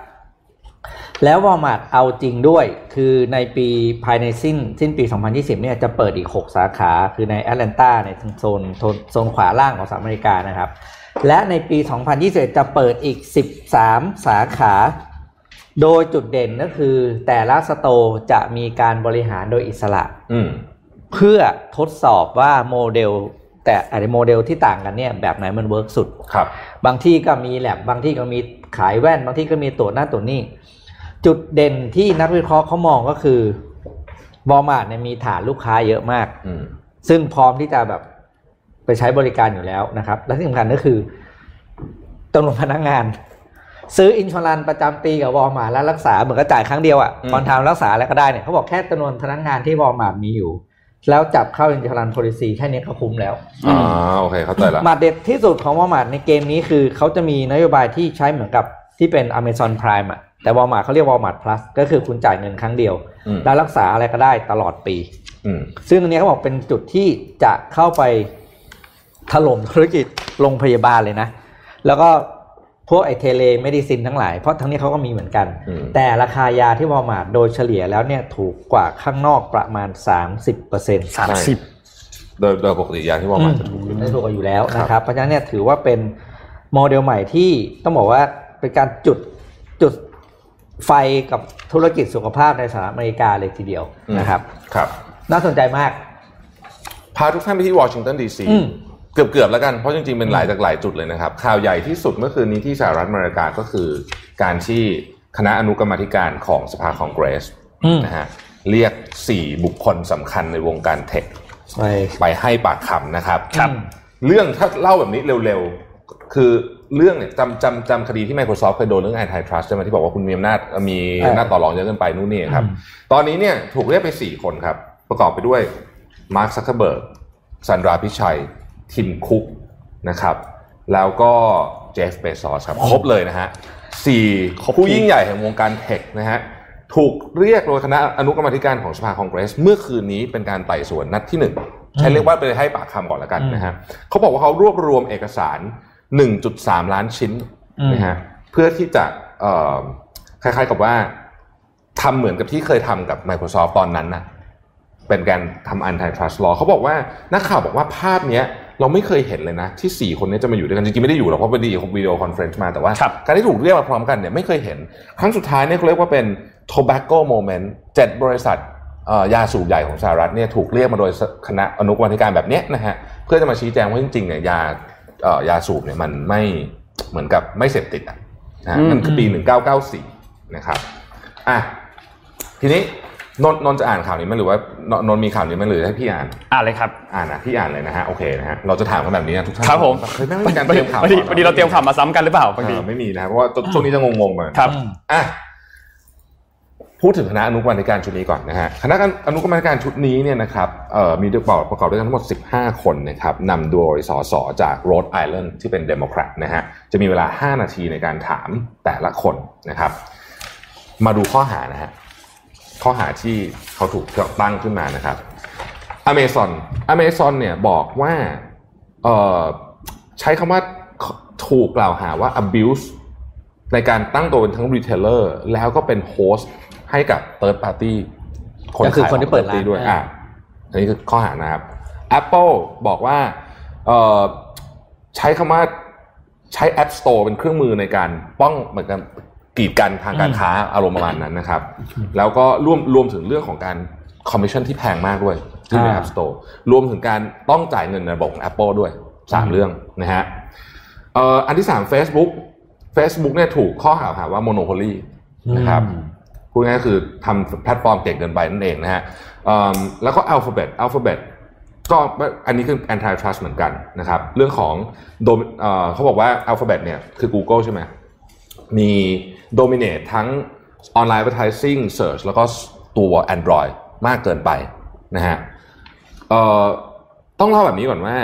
แล้ววอลมาร์ทเอาจริงด้วย คือในปีภายในสิ้นสิ้นปี 2020 เนี่ยจะเปิดอีก 6 สาขา คือในแอตแลนตาในทางโซนโซนโซนขวาล่างของสหรัฐอเมริกานะครับ และในปี 2021 จะเปิดอีก 13 สาขา โดยจุดเด่นก็คือแต่ละ store จะมีการบริหารโดยอิสระอืมเพื่อทดสอบว่าโมเดล แต่อาจจะโมเดลที่ต่างกันเนี่ยแบบไหนมัน work สุดครับ บางที่ก็มีแล็บบางที่ก็มีขายแว่น บางที่ก็มีตรวจหน้าตรวจนี่จุดเด่นที่นักวิเคราะห์เขามองก็คือวอลมาร์ทเนี่ยมีฐานลูกค้าเยอะมากอืมซึ่งพร้อมที่จะแบบไป ใช้บริการอยู่แล้วนะครับ และที่สำคัญก็คือจำนวนพนักงาน ซื้อ insurance ประจำปีกับวอลมาร์ทแล้วรักษาเหมือนกับจ่ายครั้งเดียวอะ่ะอืมตอนทำรักษาแล้วก็ได้เนี่ยเขาบอกแค่จำนวนพนักงานที่วอลมาร์ทมีอยู่ แล้วจับเข้า insurance policy แค่นี้ก็คุ้มแล้วอ่าโอเคเข้าใจละมาเด็ดที่สุดของวอลมาร์ทในเกมนี้คือเขาจะมีนโยบายที่ใช้เหมือนกับที่เป็น Amazon Prime อะแต่วอลมาร์ทเขาเรียกวอลมาร์ท plus ก็คือคุณจ่ายเงินครั้งเดียวอืมแล้วรักษาอะไรก็ได้ตลอดปีอืมซึ่งตรงนี้เขาบอกเป็นจุดที่จะเข้าไป ถล่มธุรกิจโรงพยาบาลเลยนะ แล้วก็พวกไอ้ telemedicine ทั้งหลาย เพราะทั้งนี้เขาก็มีเหมือนกันอืมแต่ราคายาที่วอลมาร์ทโดยเฉลี่ยแล้วเนี่ยถูกกว่าข้างนอกประมาณ 30%เปอร์เซ็นต์สามสิบโดยโดยปกติยาที่ว่ามาจะถูกอยู่ได้ถูกกว่าอยู่แล้วนะครับ เพราะฉะนั้นเนี่ยถือว่าเป็นโมเดลใหม่ที่ต้องบอกว่าเป็นการจุดจุดไฟกับธุรกิจสุขภาพในสหรัฐอเมริกาเลยทีเดียวนะครับ ครับ น่าสนใจมาก พาทุกท่านไปที่วอชิงตันดีซีอืม เกือบเกือบๆแล้วกัน เพราะจริงๆ เป็นหลายจากหลายจุดเลยนะครับ ข่าวใหญ่ที่สุดเมื่อคืนนี้ที่สหรัฐอเมริกาก็คือ การที่คณะอนุกรรมาธิการของสภาคองเกรสอืมนะฮะเรียก4บุคคลสำคัญในวงการ tech ไปไปให้ปากคำนะครับครับ เรื่องถ้าเล่าแบบนี้เร็วๆ คือเรื่องเนี่ยจำจำจำคดีที่ Microsoft เคยโดนเรื่อง antitrust ใช่ไหมที่บอกว่าคุณมีอำนาจมีอำนาจต่อรองเยอะเกินไปนู่นนี่ครับ ตอนนี้เนี่ยถูกเรียกไป4คนครับ ประกอบไปด้วยมาร์คซักเคอร์เบิร์กซันดาร์ พิชัย ทิมคุกนะครับ แล้วก็เจฟเบซอสครับครบเลยนะฮะสี่ครบผู้ทีมยิ่งใหญ่แห่งวงการเทคนะฮะถูกเรียกโดยคณะอนุกรรมาธิการของสภาคองเกรส เมื่อคืนนี้เป็นการไต่สวนนัดที่หนึ่งใช้เรียกว่าไปให้ปากคำก่อนแล้วกันนะฮะเขาบอกว่าเขารวบรวมเอกสาร 1.3 ล้านชิ้นนะฮะเพื่อที่จะเอ่อคล้ายๆกับว่าทำเหมือนกับที่เคยทำกับ Microsoft ตอนนั้นน่ะเป็นการทำ antitrust law เขาบอกว่านักข่าวบอกว่าภาพเนี้ย เราไม่เคยเห็นเลยนะ ที่ 4 คนนี้จะมาอยู่ด้วยกันจริงๆไม่ได้อยู่หรอกเพราะเป็น video conference มาแต่ว่าครับการที่ถูกเรียกมาพร้อมกันเนี่ยไม่เคยเห็น ครั้งสุดท้ายเนี่ยเขาเรียกว่าเป็น tobacco moment เจ็ดบริษัทเอ่อยาสูบใหญ่ของสหรัฐเนี่ยถูกเรียกมาโดยคณะอนุกรรมาธิการแบบเนี้ยนะฮะเพื่อจะมาชี้แจงว่าจริงๆเนี่ยยาเอ่อยาสูบเนี่ยมันไม่เหมือนกับไม่เสพติดอะนะฮะอืมนั่นคือปี 1994 นะครับอะทีนี้ นนท์นนท์จะอ่านข่าวนี้ไหมหรือว่านนท์มีข่าวนี้ไหมหรือให้พี่อ่านอ่านเลยครับอ่านนะพี่อ่านเลยนะฮะโอเคนะฮะเราจะถามกันแบบนี้นะทุกท่านครับผมเฮ้ยไม่มีการเตรียมข่าววันนี้ก่อนวันนี้เราเตรียมข่าวมาซ้ำกันหรือเปล่าบางทีเออไม่มีนะเพราะว่าช่วงนี้จะงงๆมาครับอะพูดถึงคณะอนุกรรมาธิการชุดนี้ก่อนนะฮะคณะอนุกรรมาธิการชุดนี้เนี่ยนะครับเอ่อมีประกอบประกอบด้วยกันทั้งหมด 15 คนนะครับนำโดยสสจากโรดไอแลนด์ที่เป็นเดโมแครตนะฮะจะมีเวลา 5 นาทีในการถามแต่ละคนนะครับ มาดูข้อหานะฮะ ข้อหาที่เขาถูกตั้งขึ้นมานะครับ Amazon Amazon เนี่ยบอกว่าเอ่อใช้คำว่าถูกกล่าวหาว่า abuse ในการตั้งตัวเป็นทั้ง retailer แล้วก็เป็น host ให้กับ third party ก็คือคนที่เปิดร้านขง third party ด้วยอ่าอะอันนี้คือข้อหานะครับ Apple บอกว่าเอ่อใช้คำว่าใช้ App Store เป็นเครื่องมือในการป้องเหมือนกัน กีดกันทางการค้าอารมณ์ประมาณนั้นนะครับ แล้วก็รวมรวมถึงเรื่องของการคอมมิชชั่นที่แพงมากด้วยที่ในอ่า App Store รวมถึงการต้องจ่ายเงินในระบบของ Apple ด้วยสามเรื่องนะฮะเอ่ออันที่สาม Facebook Facebook เนี่ยถูกข้อหาหาว่า monopoly นะครับพูดง่ายๆคือทำแพลตฟอร์มเก่งเกินไปนั่นเองนะฮะเอิ่มแล้วก็ Alphabet Alphabet ก็อันนี้คือ antitrust เหมือนกันนะครับ เรื่องของโดมเอ่อเขาบอกว่า Alphabet เนี่ยคือ Google ใช่ไหมมี dominate ทั้ง online advertising search แล้วก็ตัว Android มากเกินไปนะฮะต้องเล่าแบบนี้ก่อนว่า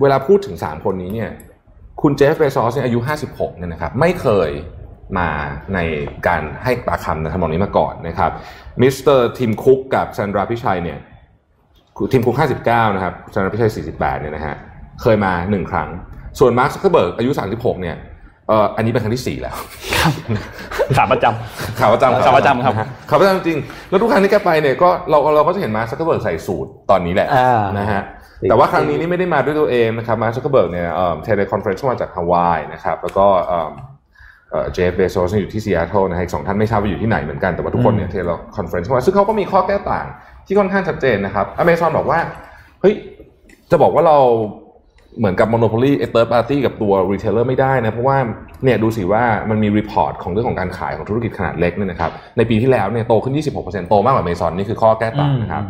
เวลาพูดถึง 3 คนนี้เนี่ยคุณเจฟเบซอสเนี่ยอายุ 56เนี่ยนะครับไม่เคยมาในการให้ปากคำในทำนองนี้มาก่อนนะครับมิสเตอร์ทิมคุกกับซันดาร์พิชัยเนี่ยทิมคุก59 นะครับซันดาร์พิชัย 48 เนี่ยนะฮะเคยมา 1 ครั้ง ส่วนมาร์คซักเคอร์เบิร์กอายุ 36 เนี่ย อ่ออันนี้เป็นครั้งที่4แล้วขาประจข่าวประจำข่าวประจำครับนฮข่าวประจำจริง แล้วทุกครั้งที่แกไปเนี่ยก็เราเราก็จะเห็นมาร์คซักเคอร์เบิร์กใส่สูทตอนนี้แหละอ่านะฮะแต่ว่าครั้งนี้นี่ไม่ได้มาด้วยตัวเองนะครับมาร์คซักเคอร์เบิร์กเนี่ยเอ่อ teleconference มาจากฮาวายนะครับแล้วก็เอ่อเอ่อเจฟเบโซสอยู่ที่ซีแอตเทิลนะฮะอีกสองท่านไม่ทราบว่าอยู่ที่ไหนเหมือนกันแต่ว่าทุกคนเนี่ย teleconference มาซึ่งเขาก็มีข้อแก้ต่างที่ค่อนข้างชัดเจนนะครับอเมซอนบอกว่าเฮ้ยจะบอกว่าเรา เหมือนกับ Monopoly ไอ้ third party กับตัว retailer ไม่ได้นะ เพราะว่าเนี่ยดูสิว่ามันมี report ของเรื่องของการขายของธุรกิจขนาดเล็กเนี่ยนะครับในปีที่แล้วเนี่ยโตขึ้น 26%โตมากกว่า Amazon นี่คือข้อแก้ต่างนะครับ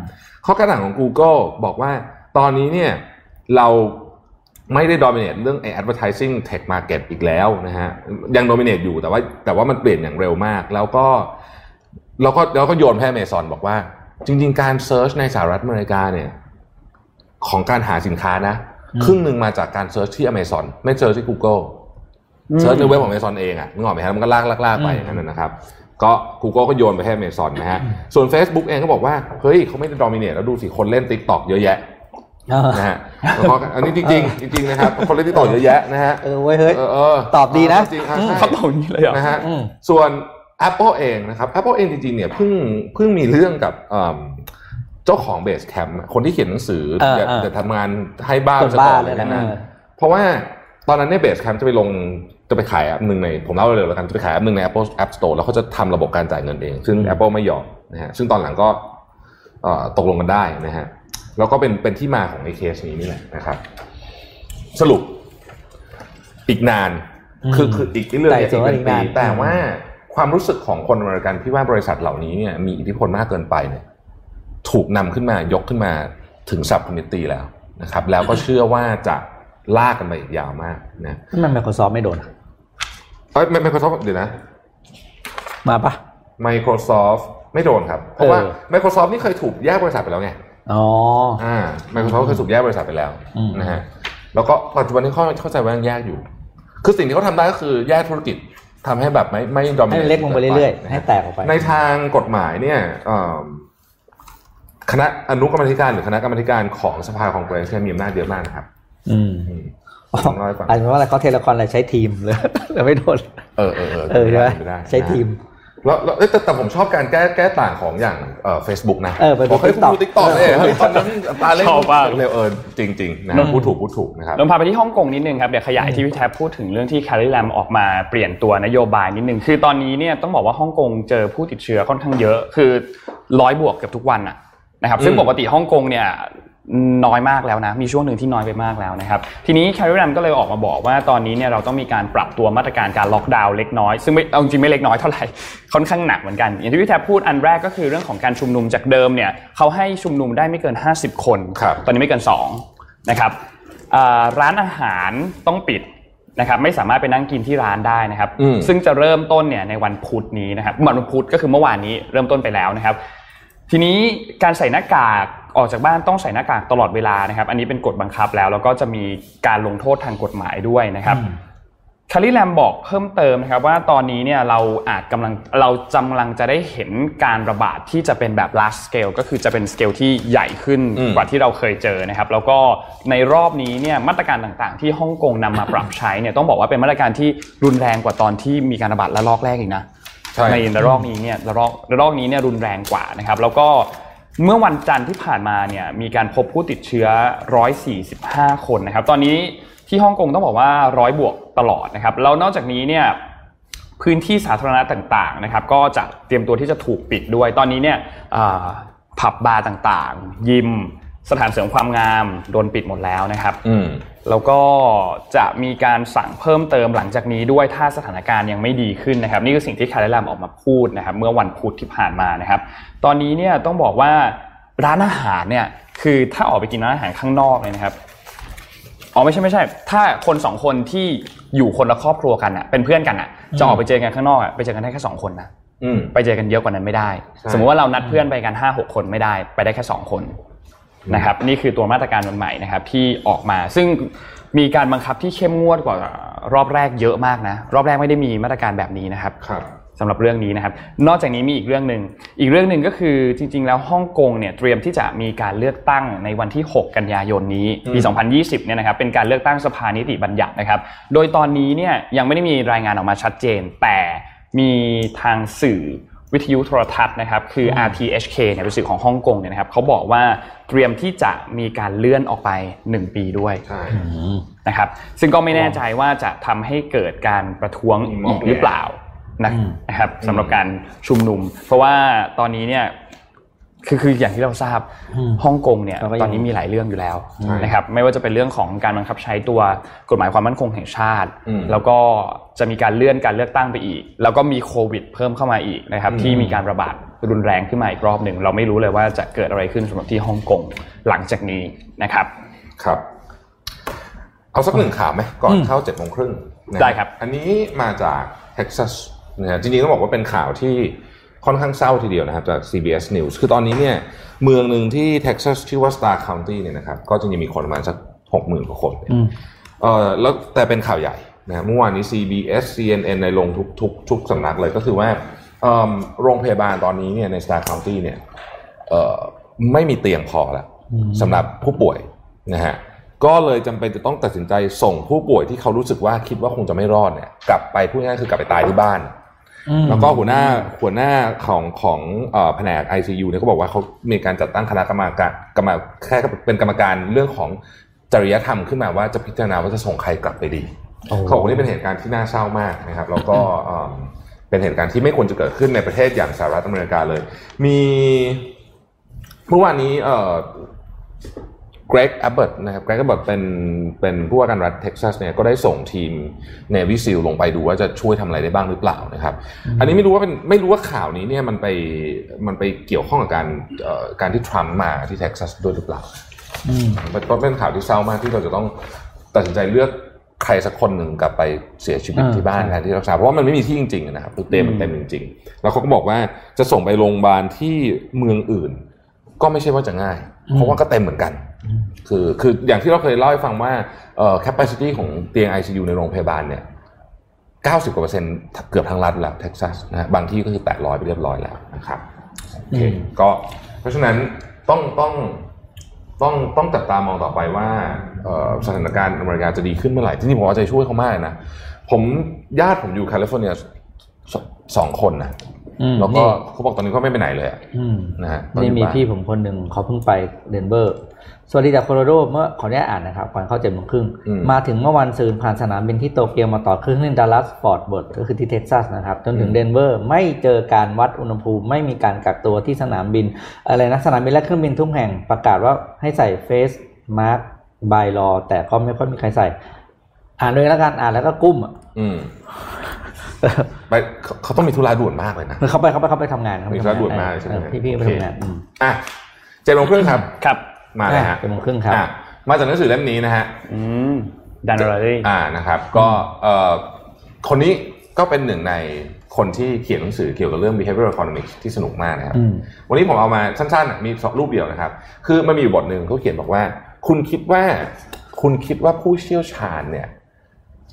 ข้อแก้ต่างของ Google บอกว่าตอนนี้เนี่ยเราไม่ได้ dominate เรื่องไอ้ advertising tech market อีกแล้วนะฮะยัง dominate อยู่แต่ว่าแต่ว่ามันเปลี่ยนอย่างเร็วมาก แล้วก็แล้วก็แล้วก็โยนให้ Amazon บอกว่า จริง ๆ การ search ในสหรัฐอเมริกาเนี่ยของการหาสินค้านะ ครึ่งหนึ่งมาจากการเซิร์ชที่ Amazon ไม่ search ที่ Google search ในเว็บของ Amazon เองอะนึกออกไหมครับมันก็ลากลากลากไปอย่างนั้นนะนะครับ ก็ Google ก็โยนไปให้ Amazon นะฮะส่วน Facebook เองก็บอกว่าเฮ้ยเขาไม่ได้ dominate แล้วดูสิคนเล่น TikTok เยอะแยะอ่านะฮะแล้วก็อันนี้จริงๆจริงๆนะครับคนเล่น TikTok เยอะแยะนะฮะเออเว้ยเฮ้ยเออเออตอบดีนะจริงๆอะำใช่เขาตอบอย่างนี้เลยเหรอนะฮะอืมส่วน Apple เองนะครับ Apple เองจริงๆเนี่ยเพิ่งเพิ่งมีเรื่องกับ เอิ่มเจ้าของ Base Camp คนที่เขียนหนังสือเอออย่าเอออย่าทำงานให้บ้าคนซะบ้าก่อนเลยนะนะเออเพราะว่าตอนนั้นเนี่ย Base Camp จะไปลงจะไปขายแอปหนึ่งในผมเล่าเร็วๆแล้วกันจะไปขายแอปหนึ่งใน Apple App Store แล้วเขาจะทำระบบการจ่ายเงินเอง ซึ่ง Apple ไม่ยอมนะฮะซึ่งตอนหลังก็เอ่อตกลงกันได้นะฮะแล้วก็เป็นเป็นที่มาของไอ้เคสนี้นี่แหละนะครับ สรุปอีกนานอืมคือคืออีกเรื่องเนี่ยไต่สวนอีกเป็นอีกนาปีนแต่ว่าความรู้สึกของคนอเมริกันพี่ว่าบริษัทเหล่านี้เนี่ยมีอิทธิพลมากเกินไปเนี่ย ถูกนำขึ้นมายกขึ้นมาถึงสับคอมมิตี้แล้วนะครับ แล้วก็เชื่อว่าจะลากกันไปอีกยาวมากนะทำไม Microsoft ไม่โดนอะเอ้ยไม่ไม่ขอโทษเดี๋ยวนะ มาปะ Microsoft ไม่โดนครับ เพราะว่าเออ Microsoft นี่เคยถูกแยกบริษัทไปแล้วไงอ๋ออ่า Microsoft เคยถูกแยกบริษัทไปแล้วอืมนะฮะแล้วก็ปัจจุบันนี้เข้าเข้าใจว่ายังแยกอยู่ คือสิ่งที่เขาทำได้ก็คือแยกธุรกิจทำให้แบบไม่ไม่ดอมิให้เนมันเล็กลงไปเรื่อยๆ ให้แตกออกไป ในทางกฎหมายเนี่ยเอ่อ คณะอนุกรรมาธิการหรือคณะกรรมาธิการของสภาคองเกรสเนี่ยมีอำนาจเยอะมากนะครับ อืมอืมอ๋อผมเล่าให้ฟังอาจจะว่าอะไรเขาเทเลคอนอะไรใช้ทีมเลยแต่ไม่โดนเออเออเออเออใช่ไหมเป็นปด้ใช้ทีมแล้วแล้วเอ้ยแต่แต่ผมชอบการแก้แก้ต่างของอย่างเอ่อเฟซบุ๊กนะเออไปดูผมเคย TikTok ดูติ๊กต็อกเลยเฮ้ยตอนนั้นตาเล่นชอบมากเร็วเออจริงๆนะอืมพูดถูกพูดถูกนะครับลงพาไปที่ฮ่องกงนิดนึงครับเดี๋ยวขยายที่พี่แท็บพูดถึงเรื่องที่แคลริแลมออกมาเปลี่ยนตัวนโยบายนิดนึงคือตอนนี้เนี่ยต้องบอกว่าฮ่องกงเจอผู้ติดเชื้อค่อนข้างเยอะ คือร้อยบวกเกือบทุกวันอะ นะครับซึ่งอืมปกติฮ่องกงเนี่ยน้อยมากแล้วนะ มีช่วงหนึ่งที่น้อยไปมากแล้วนะครับ ทีนี้แคลริแลมก็เลยออกมาบอกว่าตอนนี้เนี่ยเราต้องมีการปรับตัวมาตรการการล็อกดาวน์เล็กน้อย ซึ่งไม่เอาจริงๆไม่เล็กน้อยเท่าไหร่ ค่อนข้างหนักเหมือนกัน อย่างที่พี่แท็บพูดอันแรกก็คือเรื่องของการชุมนุมจากเดิมเนี่ยเขาให้ชุมนุมได้ไม่เกิน 50 คนครับตอนนี้ไม่เกิน2นะครับอ่าร้านอาหารต้องปิดนะครับไม่สามารถไปนั่งกินที่ร้านได้นะครับอืมซึ่งจะเริ่มต้นเนี่ยในวันพุธนี้นะครับวันพุธก็คือเมื่อวานนี้เริ่มต้นไปแล้วนะครับ ทีนี้การใส่หน้ากากออกจากบ้านต้องใส่หน้ากากตลอดเวลานะครับ อันนี้เป็นกฎบังคับแล้ว แล้วก็จะมีการลงโทษทางกฎหมายด้วยนะครับคาริแลมบอกเพิ่มเติมนะครับว่าตอนนี้เนี่ยเราอาจกำลังเรากำลังจะได้เห็นการระบาดที่จะเป็นแบบ large scale ก็คือจะเป็นสเกลที่ใหญ่ขึ้นอืมกว่าที่เราเคยเจอนะครับ แล้วก็ในรอบนี้เนี่ยมาตรการต่างๆ ที่ฮ่องกงนำมาปรับใช้เนี่ยต้องบอกว่าเป็นมาตรการที่รุนแรงกว่าตอนที่มีการระบาดระลอกแรกอีกนะ ในระลอกนี้เนี่ยระลอกระลอกนี้เนี่ยรุนแรงกว่านะครับ แล้วก็เมื่อวันจันทร์ที่ผ่านมาเนี่ยมีการพบผู้ติดเชื้อ 145 คนนะครับ ตอนนี้ที่ฮ่องกงต้องบอกว่าร้อยบวกตลอดนะครับแล้วนอกจากนี้เนี่ยพื้นที่สาธารณะต่างๆนะครับ ก็จะเตรียมตัวที่จะถูกปิดด้วย ตอนนี้เนี่ยผับบาร์ต่างๆ ยิม สถานเสริมความงามโดนปิดหมดแล้วนะครับอืมแล้วก็จะมีการสั่งเพิ่มเติมหลังจากนี้ด้วยถ้าสถานการณ์ยังไม่ดีขึ้นนะครับ นี่คือสิ่งที่แคร์รีแลมออกมาพูดนะครับ เมื่อวันพุธที่ผ่านมานะครับ ตอนนี้เนี่ยต้องบอกว่าร้านอาหารเนี่ยคือถ้าออกไปกินร้านอาหารข้างนอกเลยนะครับอ๋อไม่ใช่ไม่ใช่ ถ้าคนสองคนที่อยู่คนละครอบครัวกันอะเป็นเพื่อนกันอะจะออกไปเจอกันข้างนอกอะไปเจอกันได้แค่สองคนนะอืมไปเจอกันเยอะกว่านั้นไม่ได้ใช่สมมติว่าเรานัดเพื่อนไปกันห้าหกคนไม่ได้ ไปได้แค่สองคน นะครับนี่คือตัวมาตรการใหม่นะครับที่ออกมาซึ่งมีการบังคับที่เข้มงวดกว่ารอบแรกเยอะมากนะรอบแรกไม่ได้มีมาตรการแบบนี้นะครับครับสำหรับเรื่องนี้นะครับ นอกจากนี้มีอีกเรื่องหนึ่งอีกเรื่องหนึ่งก็คือจริง ๆ แล้วฮ่องกงเนี่ยเตรียมที่จะมีการเลือกตั้งในวันที่ 6 กันยายนนี้ปี 2020 เนี่ยนะครับเป็นการเลือกตั้งสภานิติบัญญัตินะครับ โดยตอนนี้เนี่ยยังไม่ได้มีรายงานออกมาชัดเจน แต่มีทางสื่อ วิทยุโทรทัศน์นะครับคือ RTHK เนี่ยเป็นสื่อของฮ่องกงเนี่ยนะครับเขาบอกว่าเตรียมที่จะมีการเลื่อนออกไป 1 ปีด้วยใช่นะครับซึ่งก็ไม่แน่ใจว่าจะทำให้เกิดการประท้วงอีกหรือเปล่านะอืมนะครับสำหรับการชุมนุม เพราะว่าตอนนี้เนี่ย คือคืออย่างที่เราทราบอืมฮ่องกงเนี่ยเราก็ยังตอนนี้มีหลายเรื่องอยู่แล้วใช่นะครับไม่ว่าจะเป็นเรื่องของการบังคับใช้ตัวกฎหมายความมั่นคงแห่งชาติอืมแล้วก็จะมีการเลื่อนการเลือกตั้งไปอีก แล้วก็มีโควิด เพิ่มเข้ามาอีกนะครับอืมที่มีการระบาดรุนแรงขึ้นมาอีกรอบหนึ่งเราไม่รู้เลยว่าจะเกิดอะไรขึ้นสำหรับที่ฮ่องกงหลังจากนี้นะครับครับ เอาสักหนึ่งข่าวไหมก่อนอืมเข้าเจ็ดโมงครึ่งนะได้ครับ อันนี้มาจากเท็กซัสนะฮะจริงๆต้องบอกว่าเป็นข่าวที่ ค่อนข้างเศร้าทีเดียวนะครับจาก CBS News คือตอนนี้เนี่ยเมืองหนึ่งที่เท็กซัสชื่อว่า Starr County เนี่ยนะครับก็จริงๆมีคนประมาณสักหกหมื่นกว่าคนอืมเออแล้วแต่เป็นข่าวใหญ่นะฮะเมื่อวานนี้ CBS CNN ในลงทุกทุกทุกสำนักเลยก็คือว่าเอิ่มโรงพยาบาลตอนนี้เนี่ยใน Star County เนี่ยเอ่อไม่มีเตียงพอแล้วอืมสำหรับผู้ป่วยนะฮะก็เลยจำเป็นจะต้องตัดสินใจส่งผู้ป่วยที่เขารู้สึกว่าคิดว่าคงจะไม่รอดเนี่ยกลับไปพูดง่ายๆคือกลับไปตายที่บ้านอืม แล้วก็หัวหน้าหัวหน้าของของเอ่อแผนก ICU เนี่ยเขาบอกว่าเขามีการจัดตั้งคณะกรรมการกรรมแค่เป็นกรรมการเรื่องของจริยธรรมขึ้นมาว่าจะพิจารณาว่าจะส่งใครกลับไปดีโอ้เขาบอกว่านี่เป็นเหตุการณ์ที่น่าเศร้ามากนะครับ แล้วก็เอิ่มเป็นเหตุการณ์ที่ไม่ควรจะเกิดขึ้นในประเทศอย่างสหรัฐอเมริกาเลย มีเมื่อวานนี้ เอ่อเกรกแอบเบิร์ตนะครับเกรกแอบเบิร์ตเป็นเป็นผู้ว่าการรัฐเท็กซัสเนี่ยก็ได้ส่งทีม Navy SEAL ลงไปดูว่าจะช่วยทำอะไรได้บ้างหรือเปล่านะครับ อันนี้ไม่รู้ว่าเป็นไม่รู้ว่าข่าวนี้เนี่ยมันไปมันไปเกี่ยวข้องกับการเอ่อการที่ทรัมป์มาที่เท็กซัสด้วยหรือเปล่าอืมมันก็เป็นข่าวที่เศร้ามากที่เราจะต้องตัดสินใจเลือกใครสักคนหนึ่งกลับไปเสียชีวิตอ่าที่บ้านใช่แทนที่รักษาเพราะว่ามันไม่มีที่จริงๆนะครับคือเต็มมันเต็มจริง ๆ แล้วเขาก็บอกว่าจะส่งไปโรงพยาบาลที่เมืองอื่น ก็ไม่ใช่ว่าจะง่าย เพราะว่าก็เต็มเหมือนกัน คือคืออย่างที่เราเคยเล่าให้ฟังว่าเอ่อ capacity ของเตียง ICU ในโรงพยาบาลเนี่ย90กว่าเปอร์เซ็นต์เกือบทั้งรัฐแล้วเท็กซัสนะฮะบางที่ก็คือ800ไปเรียบร้อยแล้วนะครับโอเคอืมก็เพราะฉะนั้นต้องต้องต้องต้องจับตามองต่อไปว่าเอ่อสถานการณ์อเมริกาจะดีขึ้นเมื่อไหร่ที่นี่ผมเอาใจช่วยเขามากเลยนะ ผมญาติผมอยู่แคลิฟอร์เนียสสองคนนะอืม แล้วก็นี่เขาบอกตอนนี้เขาไม่ไปไหนเลยอะอืมนะฮะนี่มีตอพี่ผมคนหนึ่งเขาเพิ่งไปเดนเวอร์สวัสดีจากโคโลราโดเมื่อขออนุญาตอ่านนะครับก่อนเข้าเจ็ดโมงครึ่งมาถึงเมื่อวานซืนผ่านสนามบินที่โตเกียวมาต่อเครื่องบินดัลลัสฟอร์ดเวิร์ดก็คือที่เท็กซัสนะครับ จนถึงเดนเวอร์ไม่เจอการวัดอุณหภูมิ ไม่มีการกักตัวที่สนามบิน อะไรนะ สนามบินและเครื่องบินทุกแห่งประกาศว่าให้ใส่เฟสมาร์กบายรอแต่ก็ไม่ค่อยมีใครใส่ อ่านเลยแล้วกันอ่านแล้วก็กุ้มอะอืม ไปเขาเขาต้องมีธุระด่วนมากเลยนะคือเขาไปเขาไปเขาไปทำงานเขาไปมีทำธุระงานด่วนมากใช่ไหมเออพี่พี่ไปโอเคทำงานอืมอะเจ็ดโมงครึ่งครับครับ มาเลยฮะเจ็ดโมงครึ่งครับอะมาจากหนังสือเล่มนี้นะฮะอืมดันอะไรอ่านะครับ ก็เอ่อคนนี้ก็เป็นหนึ่งในคนที่เขียนหนังสือเกี่ยวกับเรื่อง behavioral economics ที่สนุกมากนะครับอืมวันนี้ผมเอามาสั้นๆอะมีสองรูปเดียวนะครับ คือมันมีอยู่บทหนึ่งเขาเขียนบอกว่า คุณคิดว่า คุณคิดว่าผู้เชี่ยวชาญเนี่ย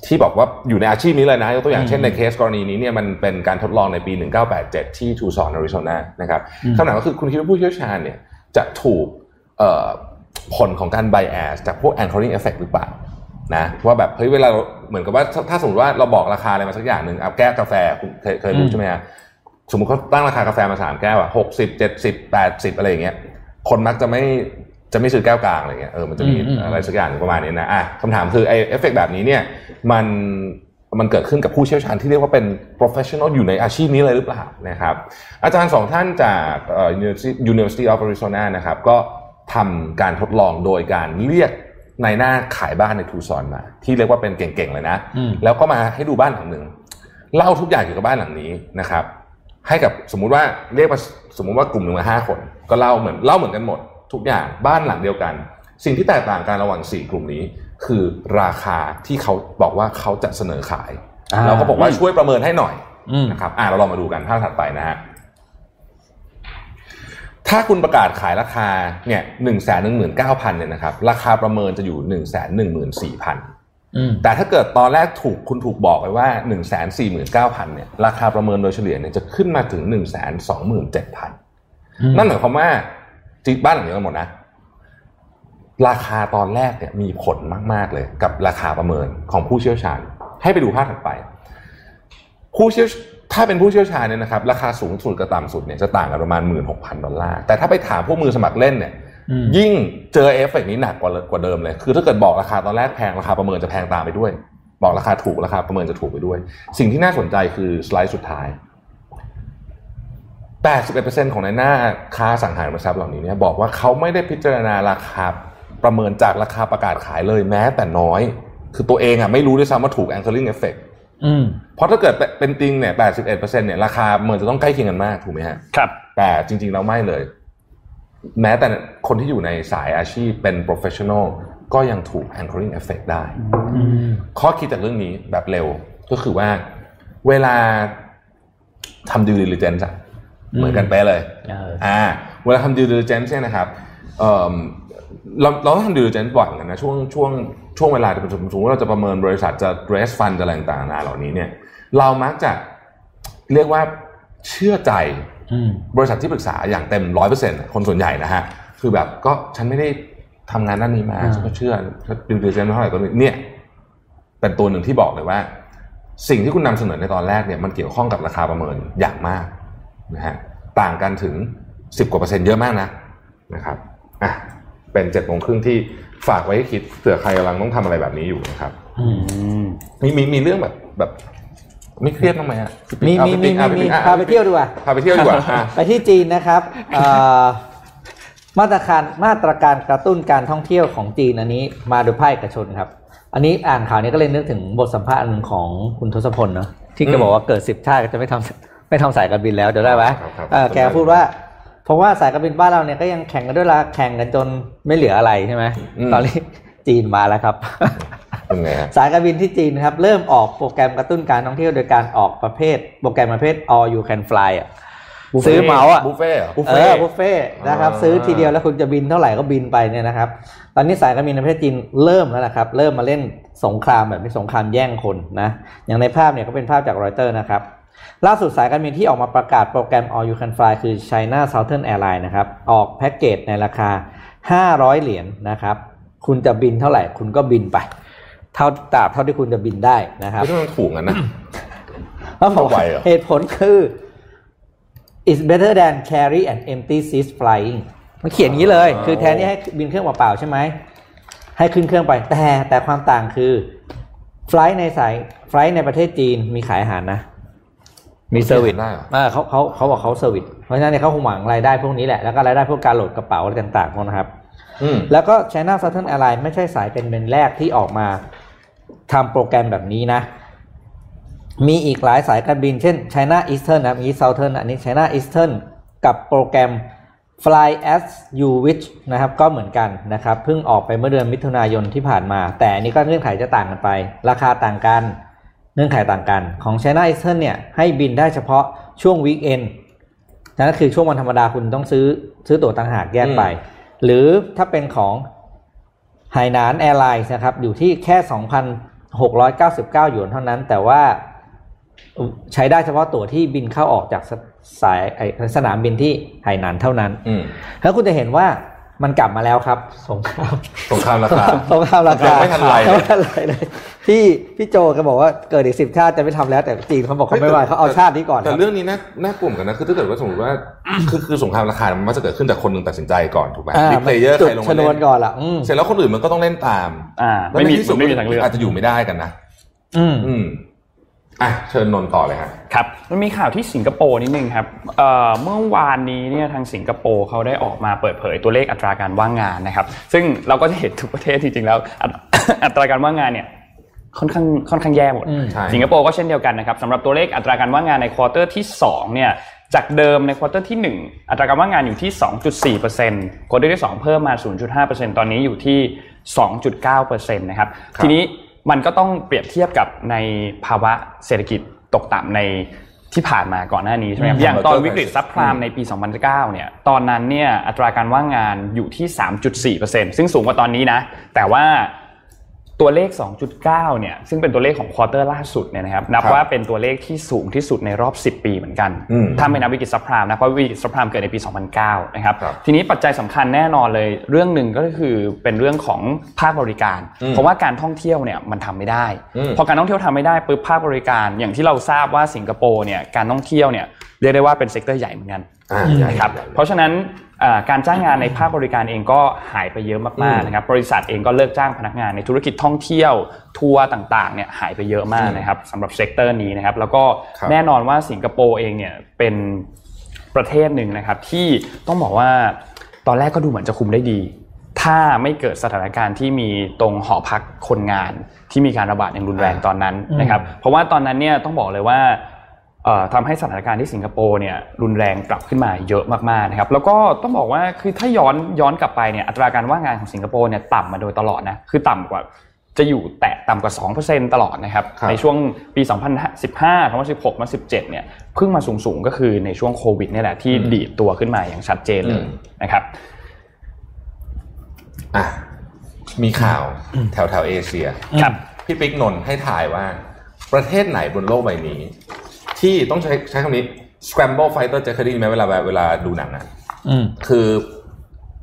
ที่บอกว่าอยู่ในอาชีพนี้เลยนะยกตัวอย่างเช่นในเคสกรณีนี้เนี่ยมันเป็นการทดลองในปี 1987 ที่ทูซอนอาริโซนานะครับอืมคำถามก็คือคุณคิดว่าผู้เชี่ยวชาญเนี่ยจะถูกเอ่อผลของการไบแอสจากพวก anchoring effect หรือเปล่านะว่าแบบเฮ้ยเวลาเราเหมือนกับว่าถ้าถ้าสมมติว่าเราบอกราคาอะไรมาสักอย่างหนึ่งเอาแก้วกาแฟคุณเคยเคยรู้อืมใช่ไหมฮะสมมติเขาตั้งราคา กาแฟมาสามแก้วอะหกสิบเจ็ดสิบแปดสิบอะไรอย่างเงี้ยคนมักจะไม่ จะไม่ซื้อแก้วกลางอะไรเงี้ยเออมันจะมีอืมอืมอะไรสักอย่างหนึ่งประมาณนี้นะอะคำถามคือไอ้เอฟเฟกแบบนี้เนี่ยมันมันเกิดขึ้นกับผู้เชี่ยวชาญที่เรียกว่าเป็น professional อยู่ในอาชีพนี้เลยหรือเปล่านะครับอาจารย์สองท่านจากเอ่อ University University of Arizona นะครับก็ทำการทดลองโดยการเรียกในหน้าขายบ้านในทูซอนมา ที่เรียกว่าเป็นเก่งๆเลยนะอืมแล้วก็มาให้ดูบ้านหลังหนึ่งเล่าทุกอย่างเกี่ยวกับบ้านหลังนี้นะครับ ให้กับสมมุติว่าเรียกมาสมมุติว่ากลุ่มหนึ่งมาห้าคน ก็เล่าเหมือนเล่าเหมือนกันหมด ทุกอย่างบ้านหลังเดียวกัน สิ่งที่แตกต่างกันระหว่างสี่กลุ่มนี้ คือราคาที่เขาบอกว่าเขาจะเสนอขายอ่าเราก็บอกว่าช่วยประเมินให้หน่อยอืมนะครับอ่าเราลองมาดูกันภาพถัดไปนะฮะถ้าคุณประกาศขายราคาเนี่ยหนึ่งแสนหนึ่งหมื่นเก้าพันเนี่ยนะครับราคาประเมินจะอยู่หนึ่งแสนหนึ่งหมื่นสี่พันอืมแต่ถ้าเกิดตอนแรกถูกคุณถูกบอกไปว่า1นึ่งแสนสี่หมื่นเก้าพันเนี่ยราคาประเมินโดยเฉลี่ยเนี่ยจะขึ้นมาถึง1นึ่งแสนสองหมื่นเจ็ดพันอืมนั่นหมายความว่า จริงบ้านหลังเดียวกันหมดนะ ราคาตอนแรกเนี่ยมีผลมาก ๆ เลย กับราคาประเมินของผู้เชี่ยวชาญ ให้ไปดูภาพถัดไป ผู้เชี่ยวถ้าเป็นผู้เชี่ยวชาญเนี่ยนะครับ ราคาสูงสุดกับต่ำสุดเนี่ยจะต่างกันประมาณ 16,000 ดอลลาร์ แต่ถ้าไปถามพวกมือสมัครเล่นเนี่ยอืมยิ่งเจอเอฟเฟกต์นี้หนักกว่ากว่าเดิมเลย คือถ้าเกิดบอกราคาตอนแรกแพงราคาประเมินจะแพงตามไปด้วย บอกราคาถูกราคาประเมินจะถูกไปด้วย สิ่งที่น่าสนใจคือสไลด์สุดท้าย 81%ของนายหน้าค้าอสังหาริมทรัพย์เหล่านี้เนี่ยบอกว่าเขาไม่ได้พิจารณาราคาประเมินจากราคาประกาศขายเลยแม้แต่น้อย คือตัวเองอะไม่รู้ด้วยซ้ำว่าถูก anchoring effect อืมเพราะถ้าเกิดเป็นจริงเนี่ย 81%เนี่ยราคาเหมือนจะต้องใกล้เคียงกันมากถูกไหมฮะ ครับ แต่จริงๆแล้วไม่เลย แม้แต่คนที่อยู่ในสายอาชีพเป็น professional ก็ยังถูก anchoring effect ได้อืมข้อคิดจากเรื่องนี้แบบเร็วก็คือว่าเวลาทำ due diligence อะอืม เหมือนกันเป๊ะเลยเอออ่าเวลาทำ due diligence เนี่ยนะครับเอิ่มเราเราต้องทำ due diligence บ่อยเหมือนกันนะช่วงช่วงช่วงเวลาที่สมมติว่าเราจะประเมินบริษัทจะ raise fund จะอะไรต่างๆนานาเหล่านี้เนี่ย เรามักจะเรียกว่าเชื่อใจอืมบริษัทที่ปรึกษาอย่างเต็มร้อยเปอร์เซ็นต์คนส่วนใหญ่นะฮะ คือแบบก็ฉันไม่ได้ทำงานด้านนี้มาอ่าฉันก็เชื่อดูดีเจนเท่าไหร่ก็เนี่ยเป็นตัวหนึ่งที่บอกเลยว่า สิ่งที่คุณนำเสนอในตอนแรกเนี่ยมันเกี่ยวข้องกับราคาประเมินอย่างมากนะฮะ ต่างกันถึงสิบกว่าเปอร์เซ็นต์เยอะมากนะนะครับอะเป็นเจ็ดโมงครึ่งที่ฝากไว้ให้คิดเผื่อใครกำลังต้องทำอะไรแบบนี้อยู่นะครับอืมอืมมีมีมีเรื่องแบบแบบไม่เครียดบ้างไหมฮะมีเอามีไปมีปิ๊กเอามีปิ๊กอะพาไปเที่ยวดีกว่าพาไปเที่ยวดีกว่าอะไปที่จีนนะครับเอ่อมาตรการมาตรการกระตุ้นการท่องเที่ยวของจีนอันนี้มาโดยภาคเอกชนครับ อันนี้อ่านข่าวนี้ก็เลยนึกถึงบทสัมภาษณ์อันหนึ่งของคุณทศพลเนาะที่แกอืมบอกว่าเกิดสิบชาติก็จะไม่ทำ ไม่ทำสายการบินแล้วเดี๋ยวได้ไหมครับครับเออแกพูดว่า เพราะว่าสายการบินบ้านเราเนี่ยก็ยังแข่งกันด้วยละแข่งกันจนไม่เหลืออะไรใช่ไหมตอนนี้จีนมาแล้วครับเป็นไงฮะสายการบินที่จีนนะครับ เริ่มออกโปรแกรมกระตุ้นการท่องเที่ยวโดยการออกประเภท โปรแกรมประเภท all you can fly อะซื้อเหมาอะบุฟเฟ่ต์เหรอเออบุฟเฟ่ต์นะครับอ่าซื้อทีเดียวแล้วคุณจะบินเท่าไหร่ก็บินไปเนี่ยนะครับ ตอนนี้สายการบินในประเทศจีนเริ่มแล้วนะครับ เริ่มมาเล่นสงครามแบบนี้สงครามแย่งคนนะ อย่างในภาพเนี่ยก็เป็นภาพจากรอยเตอร์นะครับ ล่าสุดสายการบินที่ออกมาประกาศโปรแกรม All You Can Fly คือ China Southern Airlines นะครับ ออกแพ็กเกจในราคา 500 เหรียญนะครับ คุณจะบินเท่าไหร่คุณก็บินไป เท่าตราบเท่าที่คุณจะบินได้นะครับไม่ต้องถูกกันนะเขาบอกไหวว่าเหรอเหตุผลคือ it's better than carry an empty seat flying มันเขียนอย่างนี้เลยอ๋อคือแทนที่ให้บินเครื่องเปล่าๆใช่ไหม ให้ขึ้นเครื่องไปแต่แต่ความต่างคือไฟลต์ในสายไฟลต์ในประเทศจีนมีขายอาหารนะ มี service ได้เหรอเออเขาเขาเขาบอกเขา service เพราะฉะนั้นเนี่ยเขาคงหวังรายได้พวกนี้แหละ แล้วก็รายได้พวกการโหลดกระเป๋าอะไรต่างๆพวกนะครับอืมแล้วก็ China Southern Airlines ไม่ใช่สายเป็นเป็นแรกที่ออกมาทำโปรแกรมแบบนี้นะ มีอีกหลายสายการบิน เช่น China Eastern นะครับมี Southern อันนี้ China Eastern กับโปรแกรม Fly as you wish นะครับ ก็เหมือนกันนะครับ เพิ่งออกไปเมื่อเดือนมิถุนายนที่ผ่านมา แต่อันนี้ก็เงื่อนไขจะต่างกันไป ราคาต่างกัน เงื่อนไขต่างกันของ China Eastern เนี่ยให้บินได้เฉพาะช่วง weekend นั่นก็คือช่วงวันธรรมดาคุณต้องซื้อซื้อตั๋วต่างหากแยกไป หรือถ้าเป็นของไหหนาน Airlines นะครับ อยู่ที่แค่ 2,699 หยวนเท่านั้น แต่ว่าใช้ได้เฉพาะตั๋วที่บินเข้าออกจากสสายไอ้สนามบินที่ไหหนานเท่านั้นอืมแล้วคุณจะเห็นว่า มันกลับมาแล้วครับ สงครามสงครามราคาสงครามราคายังไม่ทันไรเลยยังไม่ทันไรเลยพี่พี่โจก็บอกว่าเกิดอีกสิบชาติจะไม่ทำแล้ว แต่จีนเขาบอกเขาไม่ไหวเขาเอาชาตินี้ก่อนครับแต่เรื่องนี้น่าน่ากลัวเหมือนกันนะคือถ้าเกิดว่าสมมติว่าคือคือสงครามราคามันมักจะเกิดขึ้นจากคนหนึ่งตัดสินใจก่อนถูกไหมอ่ามี player จุดใครลงชมานวนเล่นก่อนล่ะอืมเสร็จแล้วคนอื่นมันก็ต้องเล่นตามอ่าแล้วไม่ในมีที่สุดไม่มีทางเลือกอาจจะอยู่ไม่ได้กันนะ อืม อืมอะเชิญนนท์ต่อเลยฮะครับมันมีข่าวที่สิงคโปร์นิดนึงครับเอ่อเมื่อวานนี้เนี่ยทางสิงคโปร์เขาได้ออกมาเปิดเผยตัวเลขอัตราการว่างงานนะครับ ซึ่งเราก็จะเห็นทุกประเทศจริงๆแล้ว อัตอัตราการว่างงานเนี่ยค่อนข้างค่อนข้างแย่หมดอืมใช่สิงคโปร์ก็เช่นเดียวกันนะครับสำหรับตัวเลขอัตราการว่างงานใน quarter ที่2เนี่ยจากเดิมใน quarter ที่ 1 อัตราการว่างงานอยู่ที่ 2.4% quarter ที่ 2 เพิ่มมา 0.5%ตอนนี้อยู่ที่ 2.9%นะครับครับทีนี้ มันก็ต้องเปรียบเทียบกับในภาวะเศรษฐกิจตกต่ำในที่ผ่านมาก่อนหน้านี้ใช่ไหมครับอืมอย่างตอน Converter วิกฤตซับพรามในปี 2009 เนี่ย ตอนนั้นเนี่ยอัตราการว่างงานอยู่ที่ 3.4%ซึ่งสูงกว่าตอนนี้นะ แต่ว่า ตัวเลข 2.9 เนี่ย ซึ่งเป็นตัวเลขของ quarter ล่าสุดเนี่ยนะครับ นับครับว่าเป็นตัวเลขที่สูงที่สุดในรอบ 10 ปีเหมือนกันอืมถ้าไม่นับวิกฤต subprime นะ เพราะวิกฤต subprime เกิดในปี 2009 นะครับครับทีนี้ปัจจัยสำคัญแน่นอนเลย เรื่องหนึ่งก็คือเป็นเรื่องของภาคบริการอืมเพราะว่าการท่องเที่ยวเนี่ยมันทำไม่ได้อืมพอการท่องเที่ยวทำไม่ได้ปุ๊บภาคบริการ อย่างที่เราทราบว่าสิงคโปร์เนี่ย การท่องเที่ยวเนี่ยเรียกได้ว่าเป็น sector ใหญ่เหมือนกันอ่าใหญ่นะ ครับใหญ่เพราะฉะนั้นอ่าการจ้างงานในภาคบริการเองก็หายไปเยอะมากอืมๆนะครับบริษัทเองก็เลิกจ้างพนักงานในธุรกิจท่องเที่ยวทัวร์ต่างๆเนี่ยหายไปเยอะมากนะครับสำหรับ sector นี้นะครับแล้วก็ครับแน่นอนว่าสิงคโปร์เองเนี่ยเป็นประเทศหนึ่งนะครับที่ต้องบอกว่าตอนแรกก็ดูเหมือนจะคุมได้ดี ถ้าไม่เกิดสถานการณ์ที่มีตรงหอพักคนงานที่มีการระบาดอย่างรุนแรงตอนนั้นนะครับเพราะว่าตอนนั้นเนี่ยต้องบอกเลยว่าเอ่อ ทำให้สถานการณ์ที่สิงคโปร์เนี่ยรุนแรงกลับขึ้นมาเยอะมากๆนะครับแล้วก็ต้องบอกว่าคือถ้าย้อนย้อนกลับไปเนี่ยอัตราการว่างงานของสิงคโปร์เนี่ยต่ำมาโดยตลอดนะคือต่ำกว่าจะอยู่แตะต่ำกว่า 2%ตลอดนะครับครับในช่วงปี 2015 2016 2017 เนี่ยเพิ่งมาสูงๆ ก็คือในช่วงโควิดเนี่ยแหละที่ดีดตัวขึ้นมาอย่างชัดเจนเลยนะครับอะมีข่าวแถวแถวเอเชีย ครับ พี่ปิ๊กนนท์ให้ถ่ายว่า ประเทศไหนบนโลกใบนี้ ที่ต้องใช้ใช้คำนี้ scramble fighter จะเคยได้ยินไหมเวลาเวลาดูหนังอะอืมคือ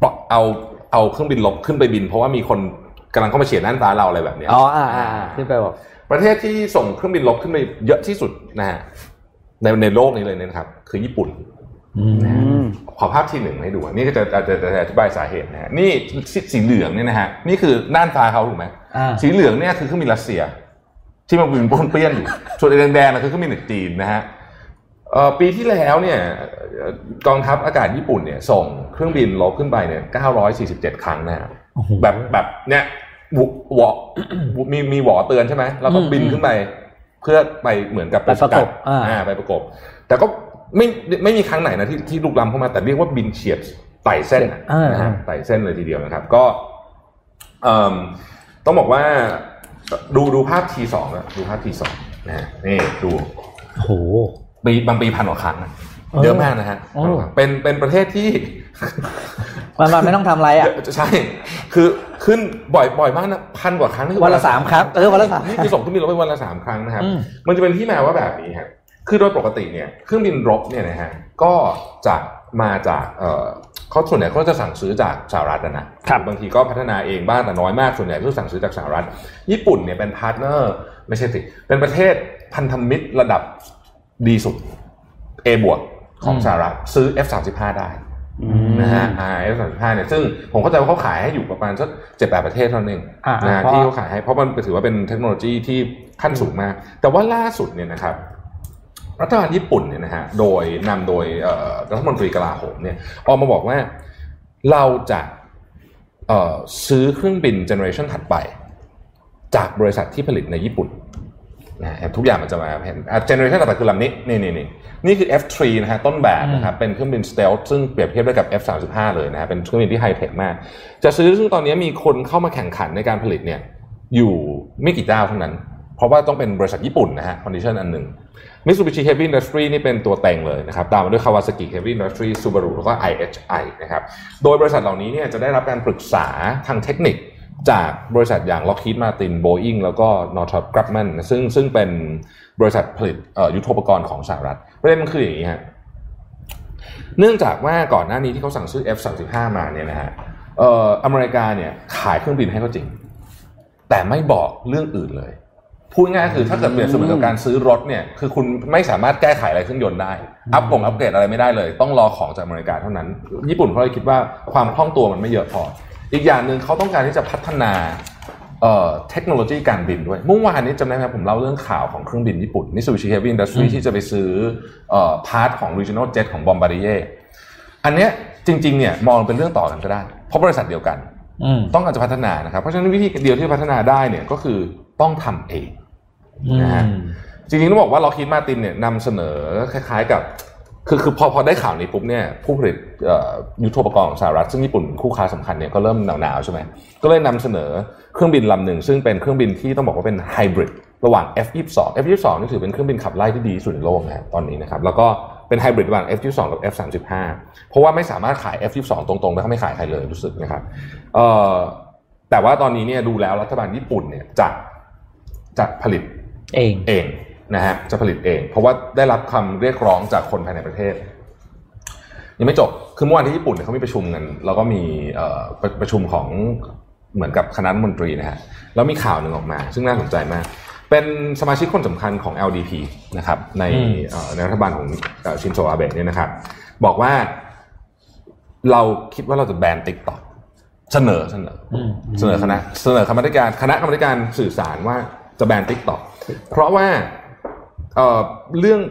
ปล่อยเอาเอาเครื่องบินลบขึ้นไปบิน เพราะว่ามีคนกำลังเข้ามาเฉียดน่านฟ้าเราอะไรแบบเนี้ยอ๋ออ่าอ่าอ่าขึ้นไปบอกประเทศที่ส่งเครื่องบินลบขึ้นไปเยอะที่สุดนะฮะในในโลกนี้เลยนะครับ คือญี่ปุ่นอืมอืมขอภาพที่หนึ่งให้ดูอะนี่ก็จะจะจะจะอธิบายสาเหตุนะฮะนี่สีสีเหลืองเนี่ยนะฮะนี่คือน่านฟ้าเขาถูกไหมอ่าสีเหลืองเนี่ยคือเครื่องบินรัสเซีย ที่มันบินป้วนเปี้ยนอยู่ส่วนไอ้แดงๆนะคือเครื่องบินจากจีนนะฮะเอ่อปีที่แล้วเนี่ยเอ่อกองทัพอากาศญี่ปุ่นเนี่ยส่งเครื่องบินลบขึ้นไปเนี่ย947 ครั้งนะฮะโอ้โหแบบแบบเนี่ยวหวอมีมีหวอเตือนใช่ไหมแล้วก็อืมบินขึ้นไป เพื่อไปเหมือนกับไปประกบสกัดอ่าอ่าไปประกบ แต่ก็ไม่ไม่มีครั้งไหนนะที่ที่ลุกล้ำเข้ามาแต่เรียกว่าบินเฉียดไต่เส้นอะอ่านนะฮะไต่เส้นเลยทีเดียวนะครับ ก็เอิ่มต้องบอกว่า ดูดูภาพทีสองอะดูภาพทีสองนะฮะนี่ดูโอ้โหปีบางปีพันกว่าครั้งนะเออเยอะมากนะฮะโอ้เป็นเป็นประเทศที่วันวันๆไม่ต้องทำอะไรอะใช่ คือขึ้นบ่อยบ่อยมากนะพันกว่าครั้งนี่คือวันละสามครั้งเออวันละสามนี่คือส่งเครื่องบินรบไปวันละสามครั้งนะครับอืมมันจะเป็นที่มาว่าแบบนี้ครับคือโดยปกติเนี่ยเครื่องบินรบเนี่ยนะฮะก็จะมาจาก เอ่อเขาส่วนใหญ่เขาจะสั่งซื้อจากสหรัฐนะนะครับบางทีก็พัฒนาเองบ้างแต่น้อยมากส่วนใหญ่ก็สั่งซื้อจากสหรัฐ ญี่ปุ่นเนี่ยเป็น partner ไม่ใช่สิเป็นประเทศพันธมิตรระดับดีสุด A บวกของสหรัฐซื้อ F35 ได้นะฮะ RF 35เนี่ยซึ่งผมเข้าใจว่าเขาขายให้อยู่ประมาณสักเจ็ดแปดประเทศเท่านั้นเองอ่านะฮะเพราะที่เขาขายให้เพราะมันถือว่าเป็นเทคโนโลยีที่ขั้นสูงมาก แต่ว่าล่าสุดเนี่ยนะครับ รัฐบาลญี่ปุ่นเนี่ยนะฮะโดยนำโดยเอ่อรัฐมนตรีกลาโหมเนี่ยออกมาบอกว่าเราจะเอ่อซื้อเครื่องบิน generation ถัดไป จากบริษัทที่ผลิตในญี่ปุ่นนะฮะทุกอย่างมันจะมาเป็น generation ต่อไปคือลำนี้นี่นี่นี่นี่คือ F3 นะฮะต้นแบบนะครับเป็นเครื่องบิน stealth ซึ่งเปรียบเทียบได้กับ F35 เลยนะฮะเป็นเครื่องบินที่ไฮเทคมาก จะซื้อซึ่งตอนนี้มีคนเข้ามาแข่งขันในการผลิตเนี่ยอยู่ไม่กี่เจ้าเท่านั้น เพราะว่าต้องเป็นบริษัทญี่ปุ่นนะฮะ condition อันหนึ่ง Mitsubishi Heavy Industry นี่เป็นตัวเต็งเลยนะครับ ตามมาด้วย Kawasaki Heavy Industry Subaru แล้วก็ IHI นะครับ โดยบริษัทเหล่านี้เนี่ยจะได้รับการปรึกษาทางเทคนิคจากบริษัทอย่าง Lockheed Martin Boeing แล้วก็ Northrop Grumman ซึ่งซึ่งเป็นบริษัทผลิตเอ่อยุทโธปกรณ์ของสหรัฐประเด็นมันคืออย่างนี้ฮะเนื่องจากว่าก่อนหน้านี้ที่เขาสั่งซื้อ F35 มาเนี่ยนะฮะเอ่ออเมริกาเนี่ยขายเครื่องบินให้เขาจริง แต่ไม่บอกเรื่องอื่นเลย พูดง่ายๆคือถ้าเกิดเปรียบเสมือนกับการซื้อรถเนี่ยคือคุณไม่สามารถแก้ไขอะไรเครื่องยนต์ได้ อัพกงอัปเกรดอะไรไม่ได้เลย ต้องรอของจากอเมริกาเท่านั้น ญี่ปุ่นเขาเลยคิดว่าความคล่องตัวมันไม่เยอะพอ อีกอย่างหนึ่งเขาต้องการที่จะพัฒนาเอ่อเทคโนโลยีการบินด้วย เมื่อวานนี้จำได้ไหมครับผมเล่าเรื่องข่าวของเครื่องบินญี่ปุ่น Mitsubishi Heavy Industry ที่จะไปซื้อเอ่อ part ของ Regional Jet ของ Bombardier อันเนี้ยจริงๆเนี่ยมองเป็นเรื่องต่อกันก็ได้เพราะบริษัทเดียวกันอืมต้องการจะพัฒนานะครับเพราะฉะนั้นวิธีเดียวที่จะพัฒนาได้เนี่ยก็คือต้องทำเอง นะฮะจริงๆต้องบอกว่าล็อกฮีดมาตินเนี่ยนำเสนอคล้าย ๆ กับคือคือพอพอได้ข่าวนี้ปุ๊บเนี่ยผู้ผลิตเอ่อยุทโธปกรณ์ของสหรัฐซึ่งญี่ปุ่นคู่ค้าสำคัญเนี่ยก็เริ่มหนาวๆใช่ไหมก็เลยนำเสนอเครื่องบินลำหนึ่งซึ่งเป็นเครื่องบินที่ต้องบอกว่าเป็นไฮบริดระหว่าง F22 F22 นี่ถือเป็นเครื่องบินขับไล่ที่ดีที่สุดในโลกนะฮะตอนนี้นะครับแล้วก็เป็นไฮบริดระหว่าง F22 กับ F35 เพราะว่าไม่สามารถขาย F22 ตรงๆแล้วเขาไม่ขายใครเลยรู้สึกนะครับเอ่อแต่ว่าตอนนี้เนี่ยดูแล้วรัฐบาลญี่ปุ่นเนี่ยจะจะผลิต เองเองนะฮะจะผลิตเอง เพราะว่าได้รับคำเรียกร้องจากคนภายในประเทศ ยังไม่จบคือเมื่อวานที่ญี่ปุ่นเนี่ยเขามีประชุมกันแล้วก็มีเอ่อประประชุมของเหมือนกับคณะรัฐมนตรีนะฮะแล้วมีข่าวหนึ่งออกมา ซึ่งน่าสนใจมาก เป็นสมาชิกคนสำคัญของ LDP นะครับ ในอืมเอ่อในรัฐบาลของเอ่อชินโซอาเบะเนี่ยนะครับ บอกว่าเราคิดว่าเราจะแบน TikTok เสนอเสนออืมเสนอคณะเสนอคณะกรรมการคณะกรรมการสื่อสารว่าจะแบน TikTok เพราะว่าเอ่อเรื่อง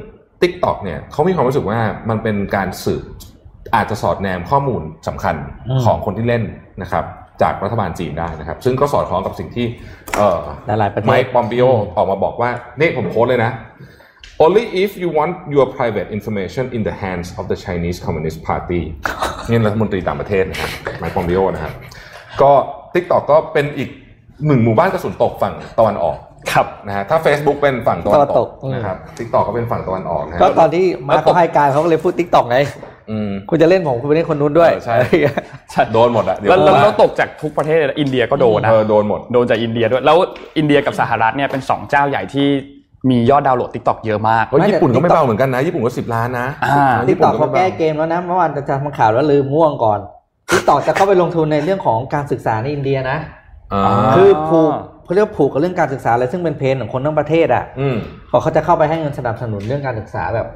TikTok เนี่ยเขามีความรู้สึกว่ามันเป็นการสืบอาจจะสอดแนมข้อมูลสำคัญอืมของคนที่เล่นนะครับจากรัฐบาลจีนได้นะครับ ซึ่งก็สอดคล้องกับสิ่งที่เอ่อหลายๆประเทศไมค์ปอมเปโอออกมาบอกว่านี่ผม quote เลยนะ only if you want your private information in the hands of the Chinese Communist Party นี่รัฐมนตรีต่างประเทศนะครับไมค์ปอมเปโอนะครับก็ TikTok ก็เป็นอีกหนึ่งหมู่บ้านกระสุนตกฝั่งตะวันออก ครับนะฮะถ้า Facebook เป็นฝั่งตะวันตะวันตตกกนะครับ TikTok ก็เป็นฝั่งตะวันออกนะฮะก็ตอนที่มาร์คเขาให้การเขาก็เลยพูด TikTok ไงอืมคุณจะเล่นผมคุณไปเล่นคนนู้นด้วยเออใช่โดนหมดอะเดี๋ยวแล้วแล้วว่าแล้วตกจากทุกประเทศเลยนะอินเดียก็โดนนะเออโดนหมดโดนจากอินเดียด้วยแล้วอินเดียกับสหรัฐเนี่ยเป็นสองเจ้าใหญ่ที่มียอดดาวน์โหลด TikTok เยอะมากเฮ้ยไม่ญี่ปุ่นก็ไม่ TikTok เบาเหมือนกันนะ ญี่ปุ่นก็สิบล้านนะอ่าติ๊ญี่ปุ่นก็ไม่เบา TikTok เขาไม่แก้เกมแล้วนะเมื่อวานจะทำข่าวแล้วลืมง่วงก่อน TikTok จะเข้าไปลงทุนในเรื่องของการศึกษาในอินเดียนะอ่าคือผูก เขาเรียกว่าผูกกับเรื่องการศึกษาอะไรซึ่งเป็น pain ของคนทั้งประเทศอะอืมเขาเขาจะเข้าไปให้เงินสนับสนุนเรื่องการศึกษาแบบ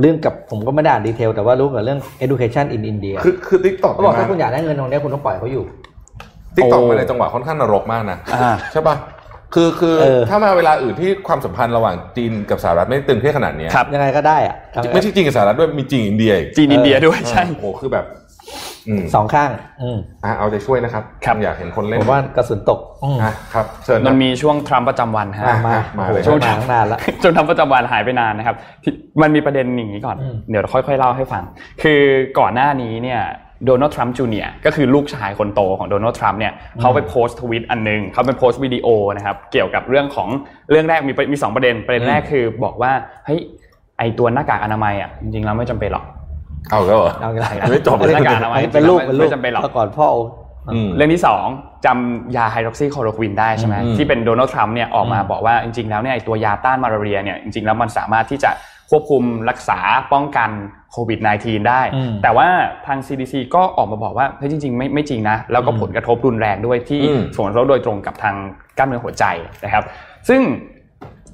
เรื่องกับผมก็ไม่ได้อ่าน detail แต่ว่ารู้เกี่ยวกับเรื่อง education in India คือคือ TikTok เขาบอกถ้าคุณอยากได้เงินตรงเนี้ยคุณต้องปล่อยเขาอยู่ TikTok โอ้มาในจังหวะค่อนข้างนรกมากนะอ่าใช่ป่ะคือคือเออถ้ามาเวลาอื่นที่ความสัมพันธ์ระหว่างจีนกับสหรัฐไม่ตึงเครียดขนาดเนี้ยครับยังไงก็ได้อะไม่ใช่จีนกับสหรัฐด้วยมีจีนอินเดียอีกจีนอินเดียด้วยใช่โอ้โหคือแบบอืม สองข้างอืมอะเอาใจช่วยนะครับครับอยากเห็นคนเล่นผมว่ากระสุนตกอืมอะครับเชิญมันนะมีช่วงทรัมป์ประจำวันฮะอะมามาโอ้โหเลยช่วงมาตั้งนานแล้วจนทรัมป์ประจำวันหายไปนานนะครับที่มันมีประเด็นอย่างนี้ก่อนอืมเดี๋ยวค่อยๆเล่าให้ฟัง คือก่อนหน้านี้เนี่ยโดนัลด์ทรัมป์จูเนียร์ก็คือลูกชายคนโตของโดนัลด์ทรัมป์เนี่ยเขาไปโพสต์ทวิตอันหนึ่งเขาไปโพสต์วิดีโอนะครับเกี่ยวกับเรื่องของเรื่องแรกมีมีสองประเด็นประเด็นแรกคือบอกว่าเฮ้ยไอตัวหน้ากากอนามัยอะจริงๆแล้วไม่จำเป็นหรอก เอาก็เหรอเอาอีกแล้วยังไม่จบหน้ากากอนามัยอันนี้เป็นลูกเป็นลูกไม่จำเป็นหรอกแต่ก่อนพ่อโออืมเรื่องที่2จำยาไฮดรอกซีคลอโรควินได้ใช่ไหมอืมที่เป็นโดนัลด์ทรัมป์เนี่ยออกมาอืมบอกว่าจริงๆแล้วเนี่ยไอ้ตัวยาต้านมาลาเรียเนี่ยจริงๆแล้วมันสามารถที่จะควบคุมรักษาป้องกันโควิด -19 ได้อืมแต่ว่าทาง CDC ก็ออกมาบอกว่าเฮ้ยจริงๆ ไม่ไม่จริงนะ แล้วก็อืมผลกระทบรุนแรงด้วยที่อืมส่งผลกระทบโดยตรงกับทางกล้ามเนื้อหัวใจนะครับ ซึ่ง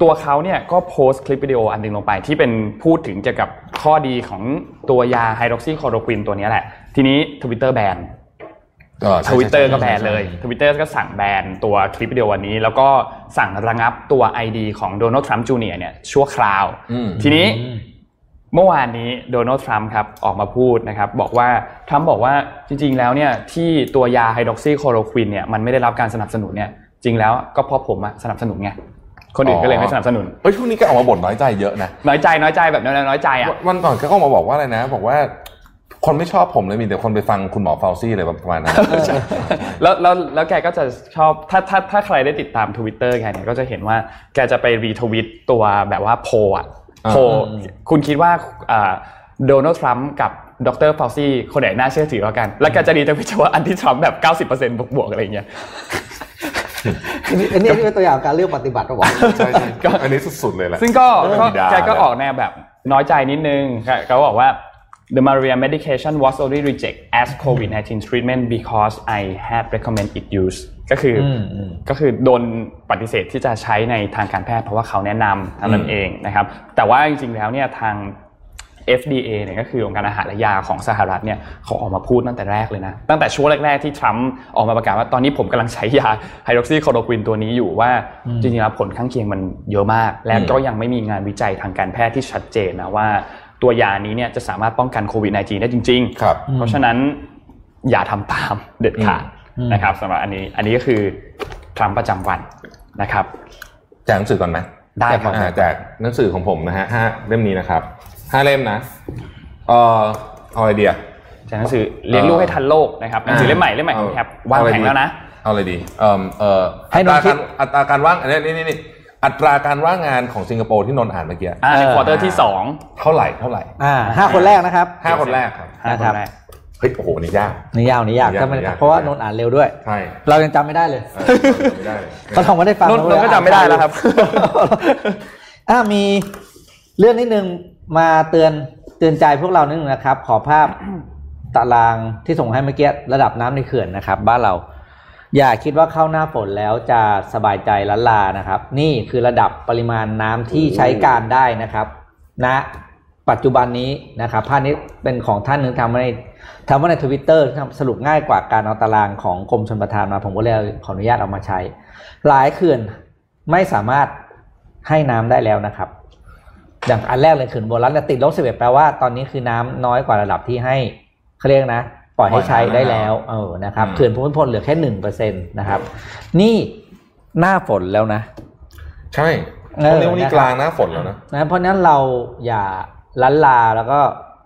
ตัวเขาเนี่ยก็โพสต์คลิปวิดีโออันหนึ่งลงไป ที่เป็นพูดถึงเกี่ยวกับข้อดีของตัวยาไฮดรอกซีคลอโรควินตัวเนี้ยแหละ ทีนี้ทวิตเตอร์แบนเออใช่ทวิตเตอร์ใช่ก็ใช่แบนเลยทวิตเตอร์ก็สั่งแบนตัวคลิปวิดีโอวันนี้ แล้วก็สั่งระงับตัว ID ของโดนัลด์ทรัมป์จูเนียร์เนี่ยชั่วคราวอืมทีนี้อืมเมื่อวานนี้โดนัลด์ทรัมป์ครับออกมาพูดนะครับบอกว่าทรัมป์บอกว่าจริง ๆ แล้วเนี่ยที่ตัวยาไฮดรอกซีคลอโรควินเนี่ยมันไม่ได้รับการสนับสนุนเนี่ยจริงแล้วก็เพราะผมอะสนับสนุนไง คนอื่นก็เลยไม่สนับสนุนเฮ้ยช่วงนี้แกออกมาบ่นน้อยใจเยอะนะน้อยใจน้อยใจแบบน้อยน้อยใจอะวันก่อนแกก็ออกมาบอกว่าอะไรนะ บอกว่าคนไม่ชอบผมเลยมีแต่คนไปฟังคุณหมอฟาวซี่อะไรประมาณนั้นแล้วแล้วแล้วแกก็จะชอบถ้าถ้าถ้าใครได้ติดตามทวิตเตอร์แกเนี่ยก็จะเห็นว่าแกจะไป retweet ตัวแบบว่าโพลอะอ่าโพลคุณคิดว่าโดนัลด์ทรัมป์กับดรฟาวซี่คนไหนน่าเชื่อถือกว่ากัน แล้วแกจะรีทวิตว่าอันที่ทรัมป์แบบ 90%บวกบวกๆอะไรอย่างเงี้ย อันนี้อันนี้เป็นตัวอย่างการเลือกปฏิบัติหรอวะใช่ใช่อันนี้สุดๆเลยแหละซึ่งก็เออก็บิดาแกก็เลยออกแนวแบบน้อยใจนิดนึงเขาบอกว่า the Maria medication was only rejected as COVID-19 treatment because I had recommend it use ก็คืออมอืมก็คือโดนปฏิเสธที่จะใช้ในทางการแพทย์เพราะว่าเขาแนะนำเท่านั้นอืมเองนะครับ แต่ว่าจริงๆแล้วเนี่ยทาง FDA เนี่ยก็คือองค์การอาหารและยาของสหรัฐเนี่ยเขาออกมาพูดตั้งแต่แรกเลยนะ ตั้งแต่ช่วงแรก ๆ ที่ทรัมป์ออกมาประกาศว่าตอนนี้ผมกำลังใช้ยาไฮดรอกซีคลอโรควินตัวนี้อยู่ว่าจริงๆแล้วผลข้างเคียงมันเยอะมาก และก็ยังไม่มีงานวิจัยทางการแพทย์ที่ชัดเจนนะว่า ตัวยานี้เนี่ยจะสามารถป้องกันโควิด -19 ได้จริงๆครับเพราะฉะนั้นอย่าทำตามเด็ดขาดอืมนะครับสำหรับอันนี้อันนี้ก็คือทรัมป์ประจำวันนะครับแจกหนังสือก่อนไหมได้ครับอ่าแจกหนังสือของผมนะฮะห้าเล่มนี้นะครับ ห้าเล่มนะเออเอาไอเดียจากหนังสือเลี้ยงลูกให้ทันโลกนะครับหนังสือเล่มใหม่เล่มใหม่ของแคปวางแผงแล้วนะ เอาอะไรดีเอ่อเอ่อให้นนท์คิดอัตราการอัตราการว่างอันนี้นี่นี่นี่อัตราการว่างงานของสิงคโปร์ที่นนท์อ่านเมื่อกี้อ่าในเออ quarter ที่สอง เท่าไหร่เท่าไหร่อ่าห้าคนแรกนะครับ ห้าคนแรกครับห้าคนแรก เฮ้ยโอ้โหอันนี่ยาก นี่ยาวนี่ยากยากถ้ามันยาก เพราะว่านนท์อ่านเร็วด้วย ใช่เรายังจำไม่ได้เลยเออไม่ได้เลย เขาทำมาได้ฟังนนท์นนท์ก็จำไม่ได้แล้วครับ อ่ามีเรื่องนิดนึง มาเตือนเตือนใจพวกเรานิดนึงนะครับ ขอภาพตารางที่ส่งให้เมื่อกี้ระดับน้ำในเขื่อนนะครับ บ้านเรา อย่าคิดว่าเข้าหน้าฝนแล้วจะสบายใจล้านลานะครับ นี่คือระดับปริมาณน้ำที่ใช้การได้นะครับณนะปัจจุบันนี้นะครับภาพนี้เป็นของท่านหนึงทำมาในทำมาในทวิตเตอร์สรุปง่ายกว่าการเอาตารางของกรมชลประทานมาผมก็เลยขออนุญาตเอามาใช้ หลายเขื่อนไม่สามารถให้น้ำได้แล้วนะครับ อย่างอันแรกเลยเขื่อนโบราณติดลบสิบเอ็ดแปลว่าตอนนี้คือน้ำน้อยกว่าระดับที่ให้เขาเรียกนะ ปล่อยให้ใช้ได้แล้วเออนะครับเขื่อนภูมิพลเหลือแค่หนึ่งเปอร์เซ็นต์นะครับ นี่หน้าฝนแล้วนะ ใช่เออเขาเรียกว่านี่นะครับกลางหน้าฝนแล้วนะนะเพราะฉะนั้นเราอย่าลันลาแล้วก็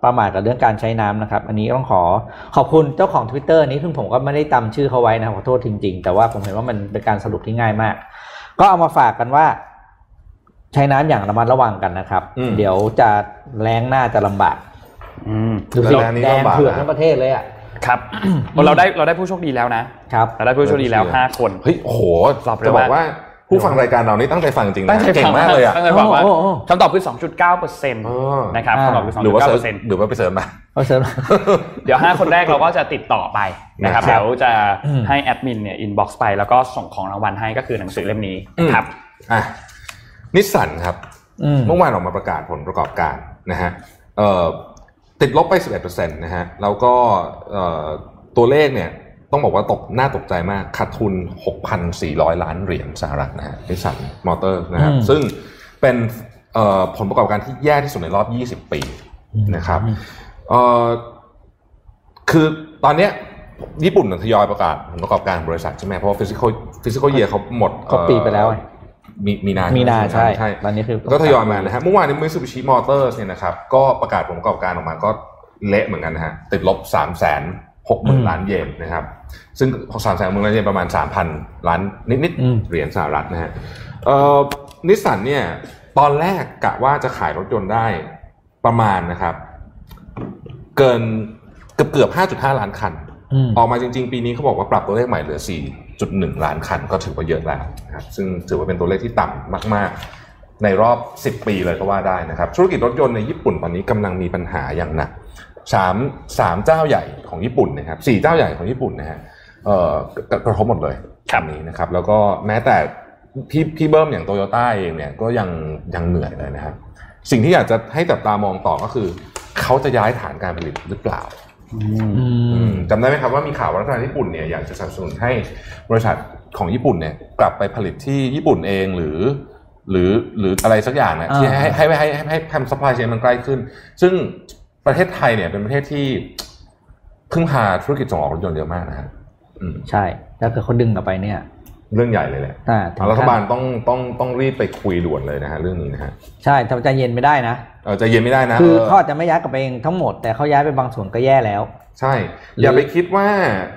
ประมาทกับเรื่องการใช้น้ำนะครับ อันนี้ต้องขอขอบคุณเจ้าของ Twitter นี้ซึ่งผมก็ไม่ได้จำชื่อเขาไว้นะขอโทษจริง ๆ แต่ว่าผมเห็นว่ามันเป็นการสรุปที่ง่ายมาก ก็เอามาฝากกันว่า ใช้น้ำอย่างระมัดระวังกันนะครับอืมเดี๋ยวจะแรงหน้าจะลำบากอืมดูสิแล้วอันนี้แดงลำบากเผือกนะทั้งประเทศเลยอะครับเราได้เราได้ผู้โชคดีแล้วนะครับเราได้ผู้โชคดีแล้วห้าคนเฮ้ยโอ้โหตอบเลยจะบอกว่าว่าผู้ฟังรายการเรานี่ตั้งใจฟังจริงตั้นะงใจเก่ฟังงมากเลยอะตั้งใจฟังว่าโอ้โอ้คำตอบคือ 2.9เปอร์เซ็นต์อ๋อนะครับอ่าคำตอบคือหรือว่า2.9เสริเปมอร์เซ็นต์หรือว่าไปเสริมมาเอาเสริมเดี๋ยว 5 คนแรกเราก็จะติดต่อไปนะครับนะครับเดี๋ยวจะอืมให้แอดมินเนี่ย inbox ไปแล้วก็ส่งของรางวัลให้ก็คือหนังสือเล่มนี้อืมครับอะ นิสสันครับอืมเมื่อวานออกมาประกาศผลประกอบการนะฮะเอ่อติดลบไป 11%นะฮะแล้วก็เอ่อตัวเลขเนี่ยต้องบอกว่าตกน่าตกใจมากขาดทุน 6,400 ล้านเหรียญสหรัฐนะฮะนิสสันมอเตอร์นะครับอืมซึ่งเป็นเอ่อผลประกอบการที่แย่ที่สุดในรอบ 20 ปีนะครับเอ่อคือตอนเนี้ยญี่ปุ่นทยอยประกาศผลประกอบการบริษัทใช่ไหมเพราะว่า fiscal fiscal year เขาหมดครบปีไปแล้วไง มีมีนามีมีนาใช่ตอนนี้คือก็ทยอยมานะฮะเมื่อวานนี้มิตซูบิชิมอเตอร์เนี่ยนะครับก็ประกาศผลประกอบการออกมาก็เละเหมือนกันนะฮะติดลบ3 6 0 0 0 0ล้านเยนนะครับซึ่งสามแสนหมื่นล้านเยนประมาณ3,000ล้านนิดอืมๆเหรียญสหรัฐนะฮะเอ่อนิสสันเนี่ยตอนแรกกะว่าจะขายรถยนต์ได้ประมาณนะครับ เกินเกือบเกือบ5.5ล้านคันอืมออกมาจริง ๆ ปีนี้เขาบอกว่าปรับตัวเลขใหม่เหลือ4.1ล้านคันก็ถือว่าเยอะแล้วนะครับซึ่งถือว่าเป็นตัวเลขที่ต่ำมาก ๆ ในรอบ 10 ปีเลยก็ว่าได้นะครับ ธุรกิจรถยนต์ในญี่ปุ่นตอนนี้กำลังมีปัญหาอย่างหนักสามสามเจ้าใหญ่ของญี่ปุ่นนะครับสี่เจ้าใหญ่ของญี่ปุ่นนะฮะเอ่อกระกระทบหมดเลยครับอันนี้นะครับ แล้วก็แม้แต่พี่พี่เบิ้มอย่างโตโยต้าเองเนี่ยก็ยังยังเหนื่อยเลยนะครับสิ่งที่อยากจะให้จับตามองต่อก็คือ เขาจะย้ายฐานการผลิตหรือเปล่าอือืมม จำได้ไหมครับว่ามีข่าวว่ารัฐบาลญี่ปุ่นเนี่ยอยากจะสนับสนุนให้บริษัทของญี่ปุ่นเนี่ยกลับไปผลิตที่ญี่ปุ่นเองหรือ หรือหรืออะไรสักอย่างนะอ่าที่ให้ให้ให้ให้ให้ทำ supply chain มันใกล้ขึ้น ซึ่งประเทศไทยเนี่ยเป็นประเทศที่พึ่งพาธุรกิจส่งออกรถยนต์เยอะมากนะฮะอืมใช่ถ้าเกิดเขาดึงกลับไปเนี่ย เรื่องใหญ่เลยแหละอ่าถึงขั้นรัฐบาลต้องต้องต้องรีบไปคุยด่วนเลยนะฮะเรื่องนี้นะฮะใช่ทำใจเย็นไม่ได้นะ เออใจเย็นไม่ได้นะคือเออเขาอาจจะไม่ย้ายกลับไปเองทั้งหมดแต่เขาย้ายไปบางส่วนก็แย่แล้ว ใช่หรืออย่าไปคิดว่า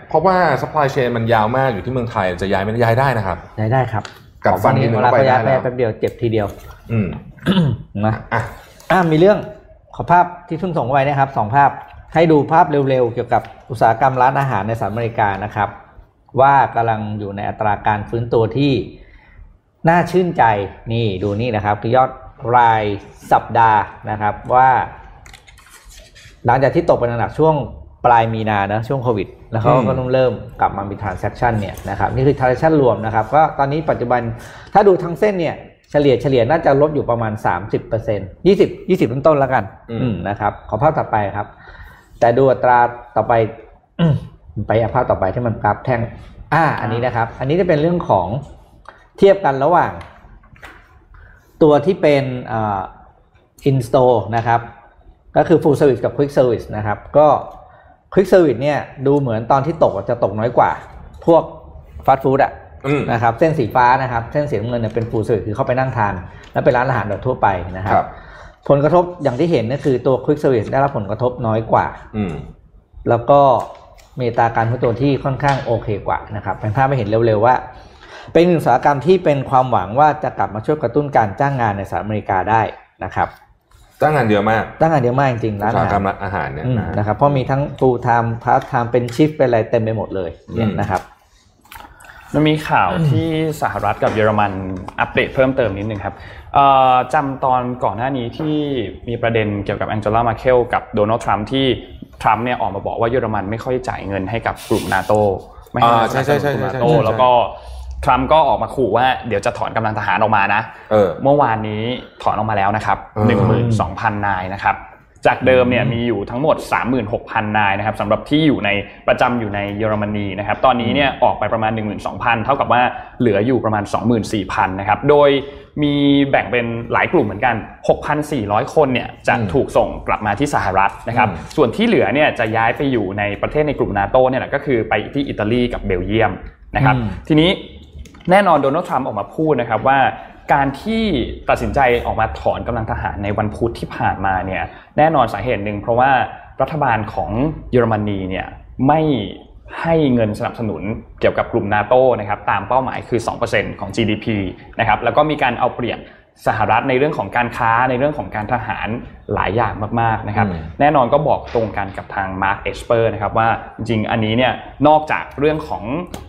เพราะว่า supply chain มันยาวมากอยู่ที่เมืองไทยจะย้ายไม่ได้ย้ายได้นะครับย้ายได้ครับกัดฟันนิดนึงเวลาก็ไปเขาย้ายได้ไปแล้วแป๊บเดียวเจ็บทีเดียว อืมนะอะอ่ามีเรื่องขอภาพที่เพิ่งส่งไว้นะครับสองภาพให้ดูภาพเร็วๆ เกี่ยวกับอุตสาหกรรมร้านอาหารในสหรัฐอเมริกานะครับ ว่ากำลังอยู่ในอัตราการฟื้นตัวที่น่าชื่นใจนี่ดูนี่นะครับคือยอด รายสัปดาห์นะครับว่า หลังจากที่ตกไปหนักๆช่วงปลายมีนานะช่วงโควิด แล้วเขาก็เริ่มเริ่มกลับมามี transaction เนี่ยนะครับนี่คือ transaction รวมนะครับก็ตอนนี้ปัจจุบันถ้าดูทั้งเส้นเนี่ยเฉลี่ยเฉลี่ยน่าจะลดอยู่ประมาณ 30เปอร์เซ็นต์ยี่สิบยี่สิบต้นๆแล้วกันอืมอืมนะครับขอภาพต่อไปครับ แต่ดูอัตราต่อไปอืมไปอะภาพต่อไปที่มันกราฟแท่งอ่าอันนี้นะครับ อันนี้จะเป็นเรื่องของเทียบกันระหว่าง ตัวที่เป็นอ่า install นะครับ ก็คือ full service กับ quick service นะครับ ก็ quick service เนี่ยดูเหมือนตอนที่ตกอะจะตกน้อยกว่า พวก fast food อะอืมนะครับ เส้นสีฟ้านะครับ เส้นสีน้ำเงินเนี่ยเป็น full service คือเข้าไปนั่งทาน แล้วเป็นร้านอาหารแบบทั่วไปนะครัครับบผลกระทบอย่างที่เห็นก็คือตัว quick service ได้รับผลกระทบน้อยกว่าอืมแล้วก็มีอัตราการฟื้นตัวที่ค่อนข้างโอเคกว่านะครับเป็นภาพให้เห็นเร็วๆว่า เป็นหนึ่งอุตสาหกรรมที่เป็นความหวังว่าจะกลับมาช่วยกระตุ้นการจ้างงานในสหรัฐอเมริกาได้นะครับจ้างงานเยอะมากจ้างงานเยอะมากจริงๆอุร้านตสาหอากรหารมอาหารเนี่ยอืมนะฮะนะครับเพราะมีทั้ง full time part time เป็นชิฟเป็นอะไรเต็มไปหมดเลยเนี่ยอืมนะครับมันมีข่าวที่สหรัฐกับเยอรมันอัปเดตเพิ่มเติมนิดนึงครับเอ่อจำตอนก่อนหน้านี้ที่มีประเด็นเกี่ยวกับแองเจล่ามาเคลกับโดนัลด์ทรัมป์ที่ทรัมป์เนี่ยออกมาบอกว่าเยอรมันไม่ค่อยจ่ายเงินให้กับกลุ่มนาโตไม่ให้อ่าสนับสนุนใช่กลุ่มใช่นาใช่โตใช่แล้วก็ ทรัมป์ก็ออกมาขู่ว่าเดี๋ยวจะถอนกำลังทหารออกมานะเออเมื่อวานนี้ถอนออกมาแล้วนะครับเออ12,000นายนะครับจากเดิมเนี่ยมีอยู่ทั้งหมด 36,000 นายนะครับสำหรับที่อยู่ในประจำอยู่ในเยอรมนีนะครับตอนนี้เนี่ยออกไปประมาณ 12,000 เท่ากับว่าเหลืออยู่ประมาณ 24,000 นะครับโดยมีแบ่งเป็นหลายกลุ่มเหมือนกัน 6,400 คนเนี่ยจะอืมถูกส่งกลับมาที่สหรัฐนะครับอืมส่วนที่เหลือเนี่ยจะย้ายไปอยู่ในประเทศในกลุ่มนาโตเนี่ยแหละก็คือไปที่อิตาลีกับเบลเยียมนะครับอืมทีนี้ แน่นอนโดนัลด์ทรัมป์ออกมาพูดนะครับว่าการที่ตัดสินใจออกมาถอนกำลังทหารในวันพุธที่ผ่านมาเนี่ยแน่นอนสาเหตุหนึ่งเพราะว่ารัฐบาลของเยอรมนีเนี่ยไม่ให้เงินสนับสนุนเกี่ยวกับกลุ่มนาโตนะครับตามเป้าหมายคือ 2%ของ GDP นะครับแล้วก็มีการเอาเปรียบสหรัฐในเรื่องของการค้าในเรื่องของการทหารหลายอย่างมากๆนะครับอืมแน่นอนก็บอกตรงกันกับทางมาร์ e เอสเปอร์นะครับว่าจริงๆอันนี้เนี่ยนอกจากเรื่องของ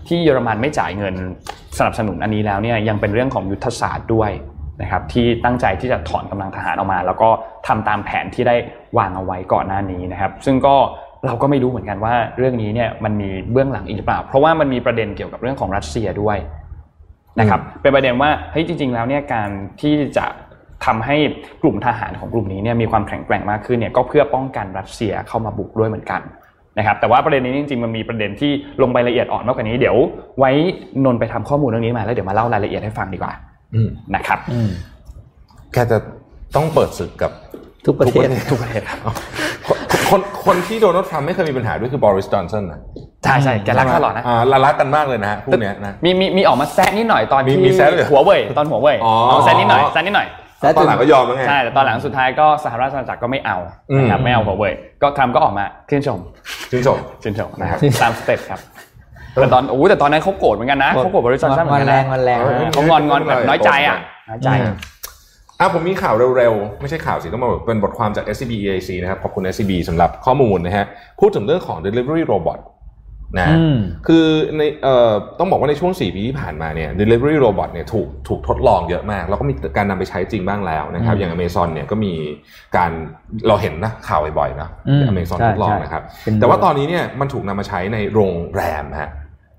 ที่เยอรมันไม่จ่ายเงิน สนับสนุนอันนี้แล้วเนี่ยยังเป็นเรื่องของยุทธศาสตร์ด้วยนะครับที่ตั้งใจที่จะถอนกำลังทหารออกมา แล้วก็ทำตามแผนที่ได้วางเอาไว้ก่อนหน้านี้นะครับ ซึ่งก็เราก็ไม่รู้เหมือนกันว่าเรื่องนี้เนี่ยมันมีเบื้องหลังอีกหรือเปล่า เพราะว่ามันมีประเด็นเกี่ยวกับเรื่องของรัสเซียด้วยนะครับเป็นประเด็นว่าเฮ้ยจริง ๆ แล้วเนี่ยการที่จะทำให้กลุ่มทหารของกลุ่มนี้เนี่ยมีความแข็งแกร่งมากขึ้นเนี่ยก็เพื่อป้องกันรัสเซียเข้ามาบุกด้วยเหมือนกัน นะครับแต่ว่าประเด็นนี้จริงๆมันมีประเด็นที่ลงรายละเอียดอ่อนมากกว่านี้เดี๋ยว ไว้นนท์ไปทำข้อมูลเรื่องนี้มาแล้วเดี๋ยวมาเล่ารายละเอียดให้ฟังดีกว่าอืมนะครับอืมแกจะต้องเปิดศึกกับทุกประเทศทุกประเทศครับคนคนคนที่โดนัลด์ทรัมป์ไม่เคยมีปัญหาด้วยคือบริสจอนสันนะใช่ใช่แกรักตลอดนะอ่ารักกันมากเลยนะฮะพวกเนี้ยนะมีมีมีออกมาแซะนิดหน่อยตอนมีที่มีแซะด้วยเหรอหัวเว่ยตอนหัวเว่ยอ๋อเอาแซะนิดหน่อยแซะนิดหน่อย แล้วตอนหลังก็ยอมแล้วไงใช่แต่ตอนหลังสุดท้ายก็สหราชอาณาจักรก็ไม่เอานะครับอืมไม่เอาหัวเว่ยก็ทรัมป์ก็ออกมาชื่นชมชื่นชมชื่นชมนะครับตาม step ครับแต่ตอนโอ้แต่ตอนนั้นเขาโกรธเหมือนกันนะเขาโกรธบริษัทเหมือนมันกันแรนะงมันแรงเออเขางอนงอนแบบน้อยใจอะน้อยใจอืมอะผมมีข่าวเร็วๆ ไม่ใช่ข่าวสิต้องมาเป็นบทความจาก SCB EIC นะครับ ขอบคุณ SCB สำหรับข้อมูลนะฮะ พูดถึงเรื่องของ delivery robot นะอืมคือในเอ่อต้องบอกว่าในช่วง 4 ปีที่ผ่านมาเนี่ย delivery robot เนี่ยถูกถูกทดลองเยอะมาก แล้วก็มีการนำไปใช้จริงบ้างแล้วนะครับอืมอย่าง Amazon เนี่ยก็มีการเราเห็นนะข่าวบ่อยๆนะอืม Amazon ใช่ทดลองใช่นะครับเป็นแต่ว่าตอนนี้เนี่ยมันถูกนำมาใช้ในโรงแรมฮะ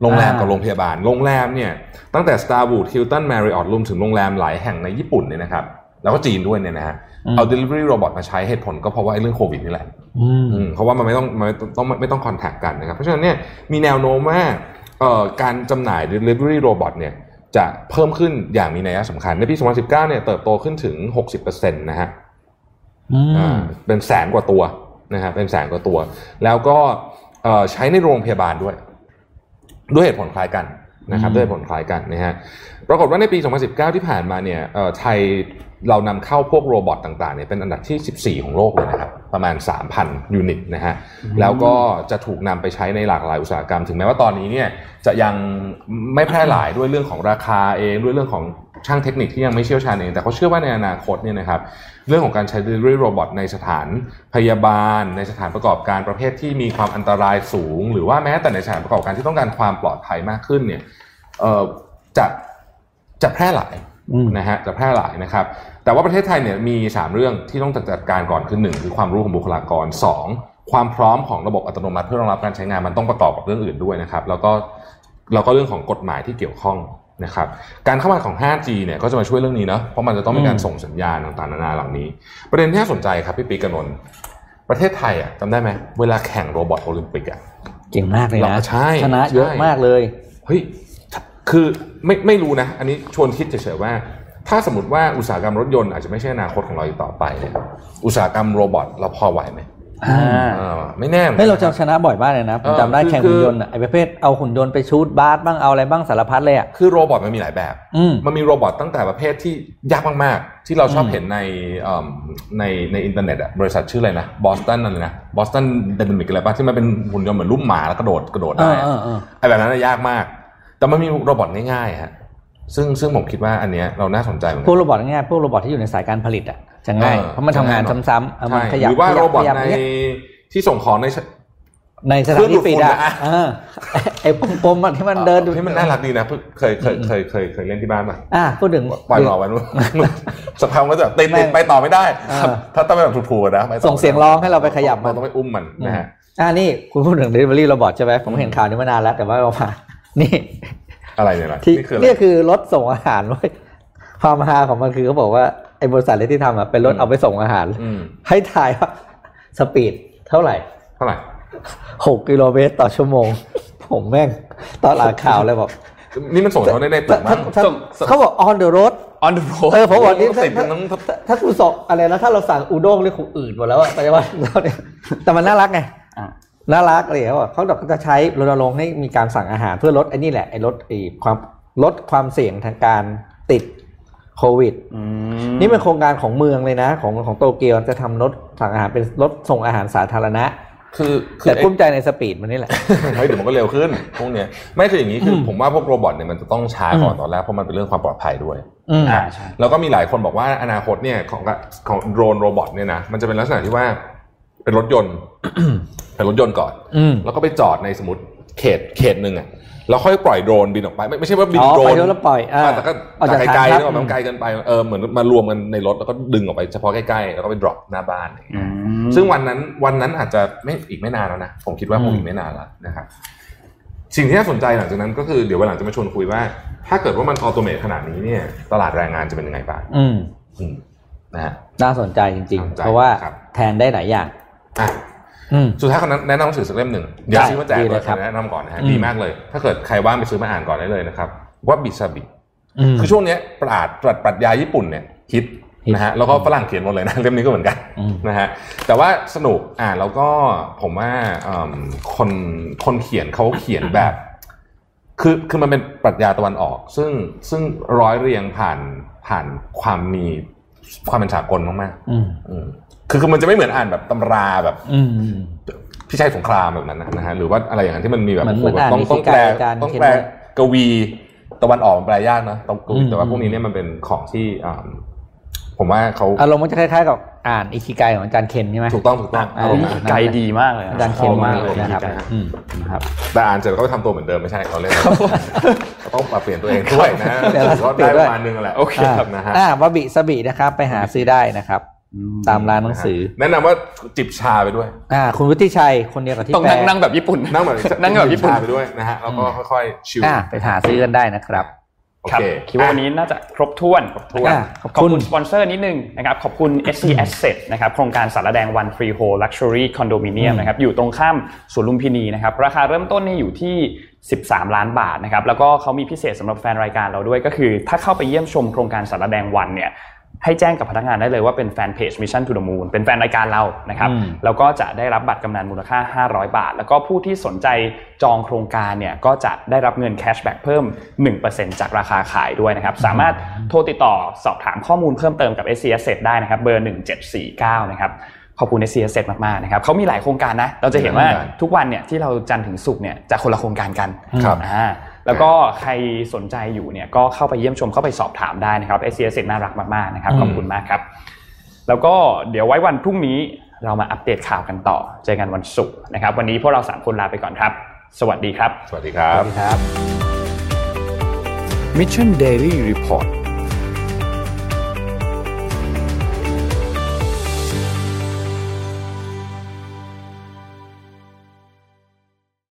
โรงแรมอ่ากับโรงพยาบาล โรงแรมเนี่ยตั้งแต่ Starwood Hilton Marriott รวมถึงโรงแรมหลายแห่งในญี่ปุ่นเนี่ยนะครับ แล้วก็จีนด้วยเนี่ยนะฮะเอา delivery robot มาใช้เหตุผลก็เพราะว่าไอ้เรื่องโควิดนี่แหละอืมอืมเพราะว่ามันไม่ต้องมันไม่ต้องไม่ต้องคอนแทคกันนะครับ เพราะฉะนั้นเนี่ยมีแนวโน้มว่าเอ่อการจำหน่าย delivery robot เนี่ยจะเพิ่มขึ้นอย่างมีนัยสำคัญ ในปี 2019 เนี่ยเติบโตขึ้นถึง 60%นะฮะอือ่ามเป็นแสนกว่าตัวนะฮะเป็นแสนกว่าตัว แล้วก็เอ่อใช้ในโรงพยาบาลด้วย ด้วยเหตุผลคล้ายกัน นะครับด้วยเหตุผลคล้ายกันนะฮะปรากฏว่าในปี 2019 ที่ผ่านมาเนี่ยเอ่อไทยเรานำเข้าพวกโรบอทต่างๆเนี่ยเป็นอันดับที่ 14 ของโลกเลยนะครับ ประมาณ 3,000 ยูนิตนะฮะแล้วก็จะถูกนำไปใช้ในหลากหลายอุตสาหกรรม ถึงแม้ว่าตอนนี้เนี่ยจะยังไม่แพร่หลายด้วยเรื่องของราคาเองด้วยเรื่องของ ช่างเทคนิคที่ยังไม่เชี่ยวชาญเอง แต่เขาเชื่อว่าในอนาคตเนี่ยนะครับเรื่องของการใช้ delivery robot ในสถานพยาบาล ในสถานประกอบการประเภทที่มีความอันตรายสูง หรือว่าแม้แต่ในสถานประกอบการที่ต้องการความปลอดภัยมากขึ้นเนี่ยเอ่อจะจะแพร่หลายอืมนะฮะจะแพร่หลายนะครับ แต่ว่าประเทศไทยเนี่ยมี 3 เรื่องที่ต้องจัดการก่อนคือ1คือความรู้ของบุคลากร 2 ความพร้อมของระบบอัตโนมัติเพื่อรองรับการใช้งานมันต้องประกอบกับเรื่องอื่นด้วยนะครับ แล้วก็แล้วก็เรื่องของกฎหมายที่เกี่ยวข้อง นะครับการเข้ามาของ 5G เนี่ยก็จะมาช่วยเรื่องนี้เนาะเพราะมันจะต้องมีการส่งสัญญาณต่างๆนานาเหล่านี้ ประเด็นที่น่าสนใจครับพี่ปีกกนนท์ประเทศไทยอะจำได้ไหมเวลาแข่งโรบอทโอลิมปิกอะเก่งมากเลยนะใช่ชนะเยอะใช่มากเลยเฮ้ยคือไม่ไม่รู้นะ อันนี้ชวนคิดเฉยๆว่า ถ้าสมมติว่าอุตสาหกรรมรถยนต์อาจจะไม่ใช่อนาคตของเราอีกต่อไปเนี่ยอุตสาหกรรม robot เราพอไหวไหมอ่าเออ ไม่แน่หมือนไม่กันเราจะชนะบ่อยมากเลยนะผมเออจำได้คือแข่งคือหุ่นยนต์อะไอ้ประเภทเอาหุ่นยนต์ไปชูดบาสบ้างเอาอะไรบ้างสารพัดเลยอะคือ robot มันมีหลายแบบอืมมันมี robot ตั้งแต่ประเภทที่ยากมากๆ ที่เราชอบอืมเห็นในเอิ่มในในอินเทอร์เน็ตอะบริษัทชื่ออะไรนะบอสตันนั่นเลยนะ Boston Dynamics อะไรป่ะที่มันเป็นหุ่นยนต์เหมือนรูปหมาแล้วกระโดดกระโดดเอได้ออะเออเออไอ้แบบนั้นนะยากมาก แต่มันมี robot ง่ายๆฮะซึ่งซึ่งผมคิดว่าอันเนี้ยเราน่าสนใจเหมือนกันพวกักนโรบอทง่ายๆพวก robot ที่อยู่ในสายการผลิตอะ จะง่ายเออเพราะมันทำงานจะง่ายซ้ำๆเอามันใช่ขยับหรือว่าขยั robot ขยัในเนี่ยที่ส่งของในในสถานที่ปิดอะเครื่องดูดฝุ่นอะเออไอ้กลมๆอะที่มันเดินดูที่มันน่ารักดีนะเคยเคยเคยเคยเคยเล่นที่บ้านป่ะอะพูดถึงปล่อยหลอไว้นู่นสักพักมันก็จะติดแม่ติงดไปต่อไม่ได้เออถ้าต้องไปแบบถูกๆนะไม่ต่อส่งเสียงร้องให้เราไปขยับมันเราต้องไปอุ้มมันนะฮะอ่านี่คุณพูดถึง delivery robot ใช่ไหมผมเห็นข่าวนี้มานานแล้ว แต่ว่าเรามานี่ อะไรเนี่ยล่ะที่นี่คืออะไรนี่คือรถส่งอาหารเว้ยความฮาของมันคือเขาบอกว่า ไอ้บริษัทเล็กที่ทำอะเป็นรถอืมเอาไปส่งอาหารอืมให้ถ่ายว่าสปีดเท่าไหร่ เท่าไหร่หกกิโลเมตรต่อชั่วโมง ผมแม่งตอนอ่านข่าวเลยบอกนี่มันส่งเขาได้ในตึกมั้งถ้าส่งส่งเขาบอก on the road on the road เออผมบอกนี่ติดถ้าทั้งถ้าถ้าคุณส่งอะไรนะถ้าเราสั่งอุด้งนี่คงอืดหมดแล้วอะปัจจุบันเราเนี่ยแต่มันน่ารักไงอ่าน่ารักเลยเขาบอกเขาบอกเขาจะใช้รณรงค์ให้มีการสั่งอาหารเพื่อลดไอ้นี่แหละไอ้ลดไอ้ความลดความเสี่ยงทางการติด โควิดอืมนี่เป็นโครงการของเมืองเลยนะ ของของโตเกียวจะทำรถสั่งอาหารเป็นรถส่งอาหารสาธารณะ คือคือแต่ไอ้กลุ้มใจใน speed มันนี่แหละเฮ้ยเดี๋ยวมันก็เร็วขึ้นพวกเนี้ยไม่คืออย่างนี้คืออผมว่าพวก robot เนี่ยมันจะต้องช้าก่อนตอนแรกเพราะมันเป็นเรื่องความปลอดภัยด้วยอืมอ่าใช่แล้วก็มีหลายคนบอกว่าอนาคตเนี่ยของของโดรน robot เนี่ยนะมันจะเป็นลักษณะที่ว่าเป็นรถยนต์เป็นรถยนต์ก่อนอืมแล้วก็ไปจอดในสมมติเขตเขตหนึ่งอะ แล้วค่อยปล่อยโดรนบินออกไป ไม่ไม่ใช่ว่าบินอ๋อโดรไปนแล้วปล่อยอ่าแต่ก็ออกจากไกลทางๆครับนึกออกไหมมันไกลเกินไปเออเหมือนมารวมกันในรถแล้วก็ดึงออกไปเฉพาะใกล้ๆแล้วก็ไป drop หน้าบ้านอะไรอย่างเงี้ยอืมซึ่งวันนั้นวันนั้นอาจจะไม่อีกไม่นานแล้วนะผมคิดว่าคงอีกไม่นานแล้วนะครับสิ่งที่น่าสนใจหลังจากนั้นก็คือเดี๋ยววันหลังจะมาชวนคุยว่า ถ้าเกิดว่ามัน automate ขนาดนี้เนี่ย ตลาดแรงงานจะเป็นยังไงบ้างอืมอืมนะฮะน่าสนใจจริงน่าสนๆใจเพราะว่าครับแทนได้หลายอย่างอะอืม สุดท้ายเขาแนะนำหนังสือสักเล่มหนึ่งอย่าได้ซื้อมาแจกดีเลเลยยครับแนะนำก่อนนะฮะอืมดีมากเลย ถ้าเกิดใครว่างไปซื้อมาอ่านก่อนได้เลยนะครับวาบิซาบิอืมคือช่วงเนี้ยปราดปรัชปรัชญาญี่ปุ่นเนี่ยฮิตฮิตนะฮะแล้วก็ฝรั่งเขียนหมดเลยนะเล่มนี้ก็เหมือนกันอืมนะฮะแต่ว่าสนุกอ่านแล้วก็ผมว่าเอิ่มคนคนเขียนเขาเขียนแบบ คือคือมันเป็นปรัชญาตะวันออก ซึ่งซึ่งร้อยเรียงผ่านผ่านความมีความเป็นสากลมากอืมๆอืม คือคือมันจะไม่เหมือนอ่านแบบตำราแบบอืมพี่ชัยสงครามแบบนั้นนะนะฮะหรือว่าอะไรอย่างนั้นที่มันมีแบบเหมือนโอ้โหเหมือนอ่านต้องต้องแปลนิติการอาจารย์ต้องเขียนแปลไว้กวีตะวันออกมันแปลยากนะต้องกวีอืมแต่ว่าพวกนี้เนี่ยมันเป็นของที่อ่าผมว่าเขาอารมณ์มันจะคล้ายๆกับอ่านอิคิไกของอาจารย์เคนใช่ไหมถูกต้องถูกต้องอ่าอารมณ์วินั้นธีไกลดีมากเลยอาจารย์เคนมากเลยนะครับชอบมากเลยอืมครับแต่อ่านเสร็จแล้วก็ไปทำตัวเหมือนเดิมไม่ใช่เราเล่นต้องปรับเปลี่ยนตัวเองด้วยนะเดี๋ยวเราก็เปลี่ได้ยนด้วยประมาณนึงแหละโอเคครับนะฮะอ่าวาบิสบินะครับไปหาซื้อได้นะครับ ตามร้านหนังสือ แนะนำว่าจิบชาไปด้วย อ่า คุณวุฒิชัยคนเดียวกับที่ต้องแปลนั่งนั่งแบบญี่ปุ่นนั่งแบบนั่งแบบญี่ปุ่นจิชาไปด้วยนะฮะแล้วก็ค่อยๆชิลอ่าไปหาซื้อกันได้นะครับโอครับเคคิดว่าวันนี้น่าจะครบถ้วนถ้วนอะขอบขอบคุคุณณสปอนเซอร์นิดนึงนะครับขอบคุณ SC Asset นะครับโครงการสารแดง One Free Hole Luxury Condominium นะครับอยู่ตรงข้ามสวนลุมพินีนะครับราคาเริ่มต้นเนี่ยอยู่ที่ 13 ล้านบาทนะครับแล้วก็เขามีพิเศษสำหรับแฟนรายการเราด้วยก็คือ ถ้าเข้าไปเยี่ยมชมโครงการสารแดงวันเนี่ย ให้แจ้งกับพนักงานได้เลยว่าเป็นแฟนเพจ Mission to the Moon เป็นแฟนรายการเรานะครับอืมแล้วก็จะได้รับบัตรกำนันมูลค่า 500 บาท แล้วก็ผู้ที่สนใจจองโครงการเนี่ยก็จะได้รับเงินแคชแบ็กเพิ่ม 1%จากราคาขายด้วยนะครับ สามารถโทรติดต่อสอบถามข้อมูลเพิ่มเติมกับ s c s ได้นะครับเบอร์ 1749 นะครับขอบคุณ s c s มากๆนะครับเขามีหลายโครงการนะ เราจะเห็นว่าหลายโครงการทุกวันเนี่ยที่เราจันทร์ถึงศุกร์เนี่ยจะคนละโครงการกันครับอ่า แล้วก็ใครสนใจอยู่เนี่ยก็เข้าไปเยี่ยมชมเข้าไปสอบถามได้นะครับ s c s น่ารักมากๆนะครับขอบคุณมากครับ แล้วก็เดี๋ยวไว้วันพรุ่งนี้เรามาอัปเดตข่าวกันต่อ เจอกันวันศุกร์นะครับ วันนี้พวกเราสามคนลาไปก่อนครับ สวัสดีครับ สวัสดีครัสบวัสดีครับ Mission Daily Report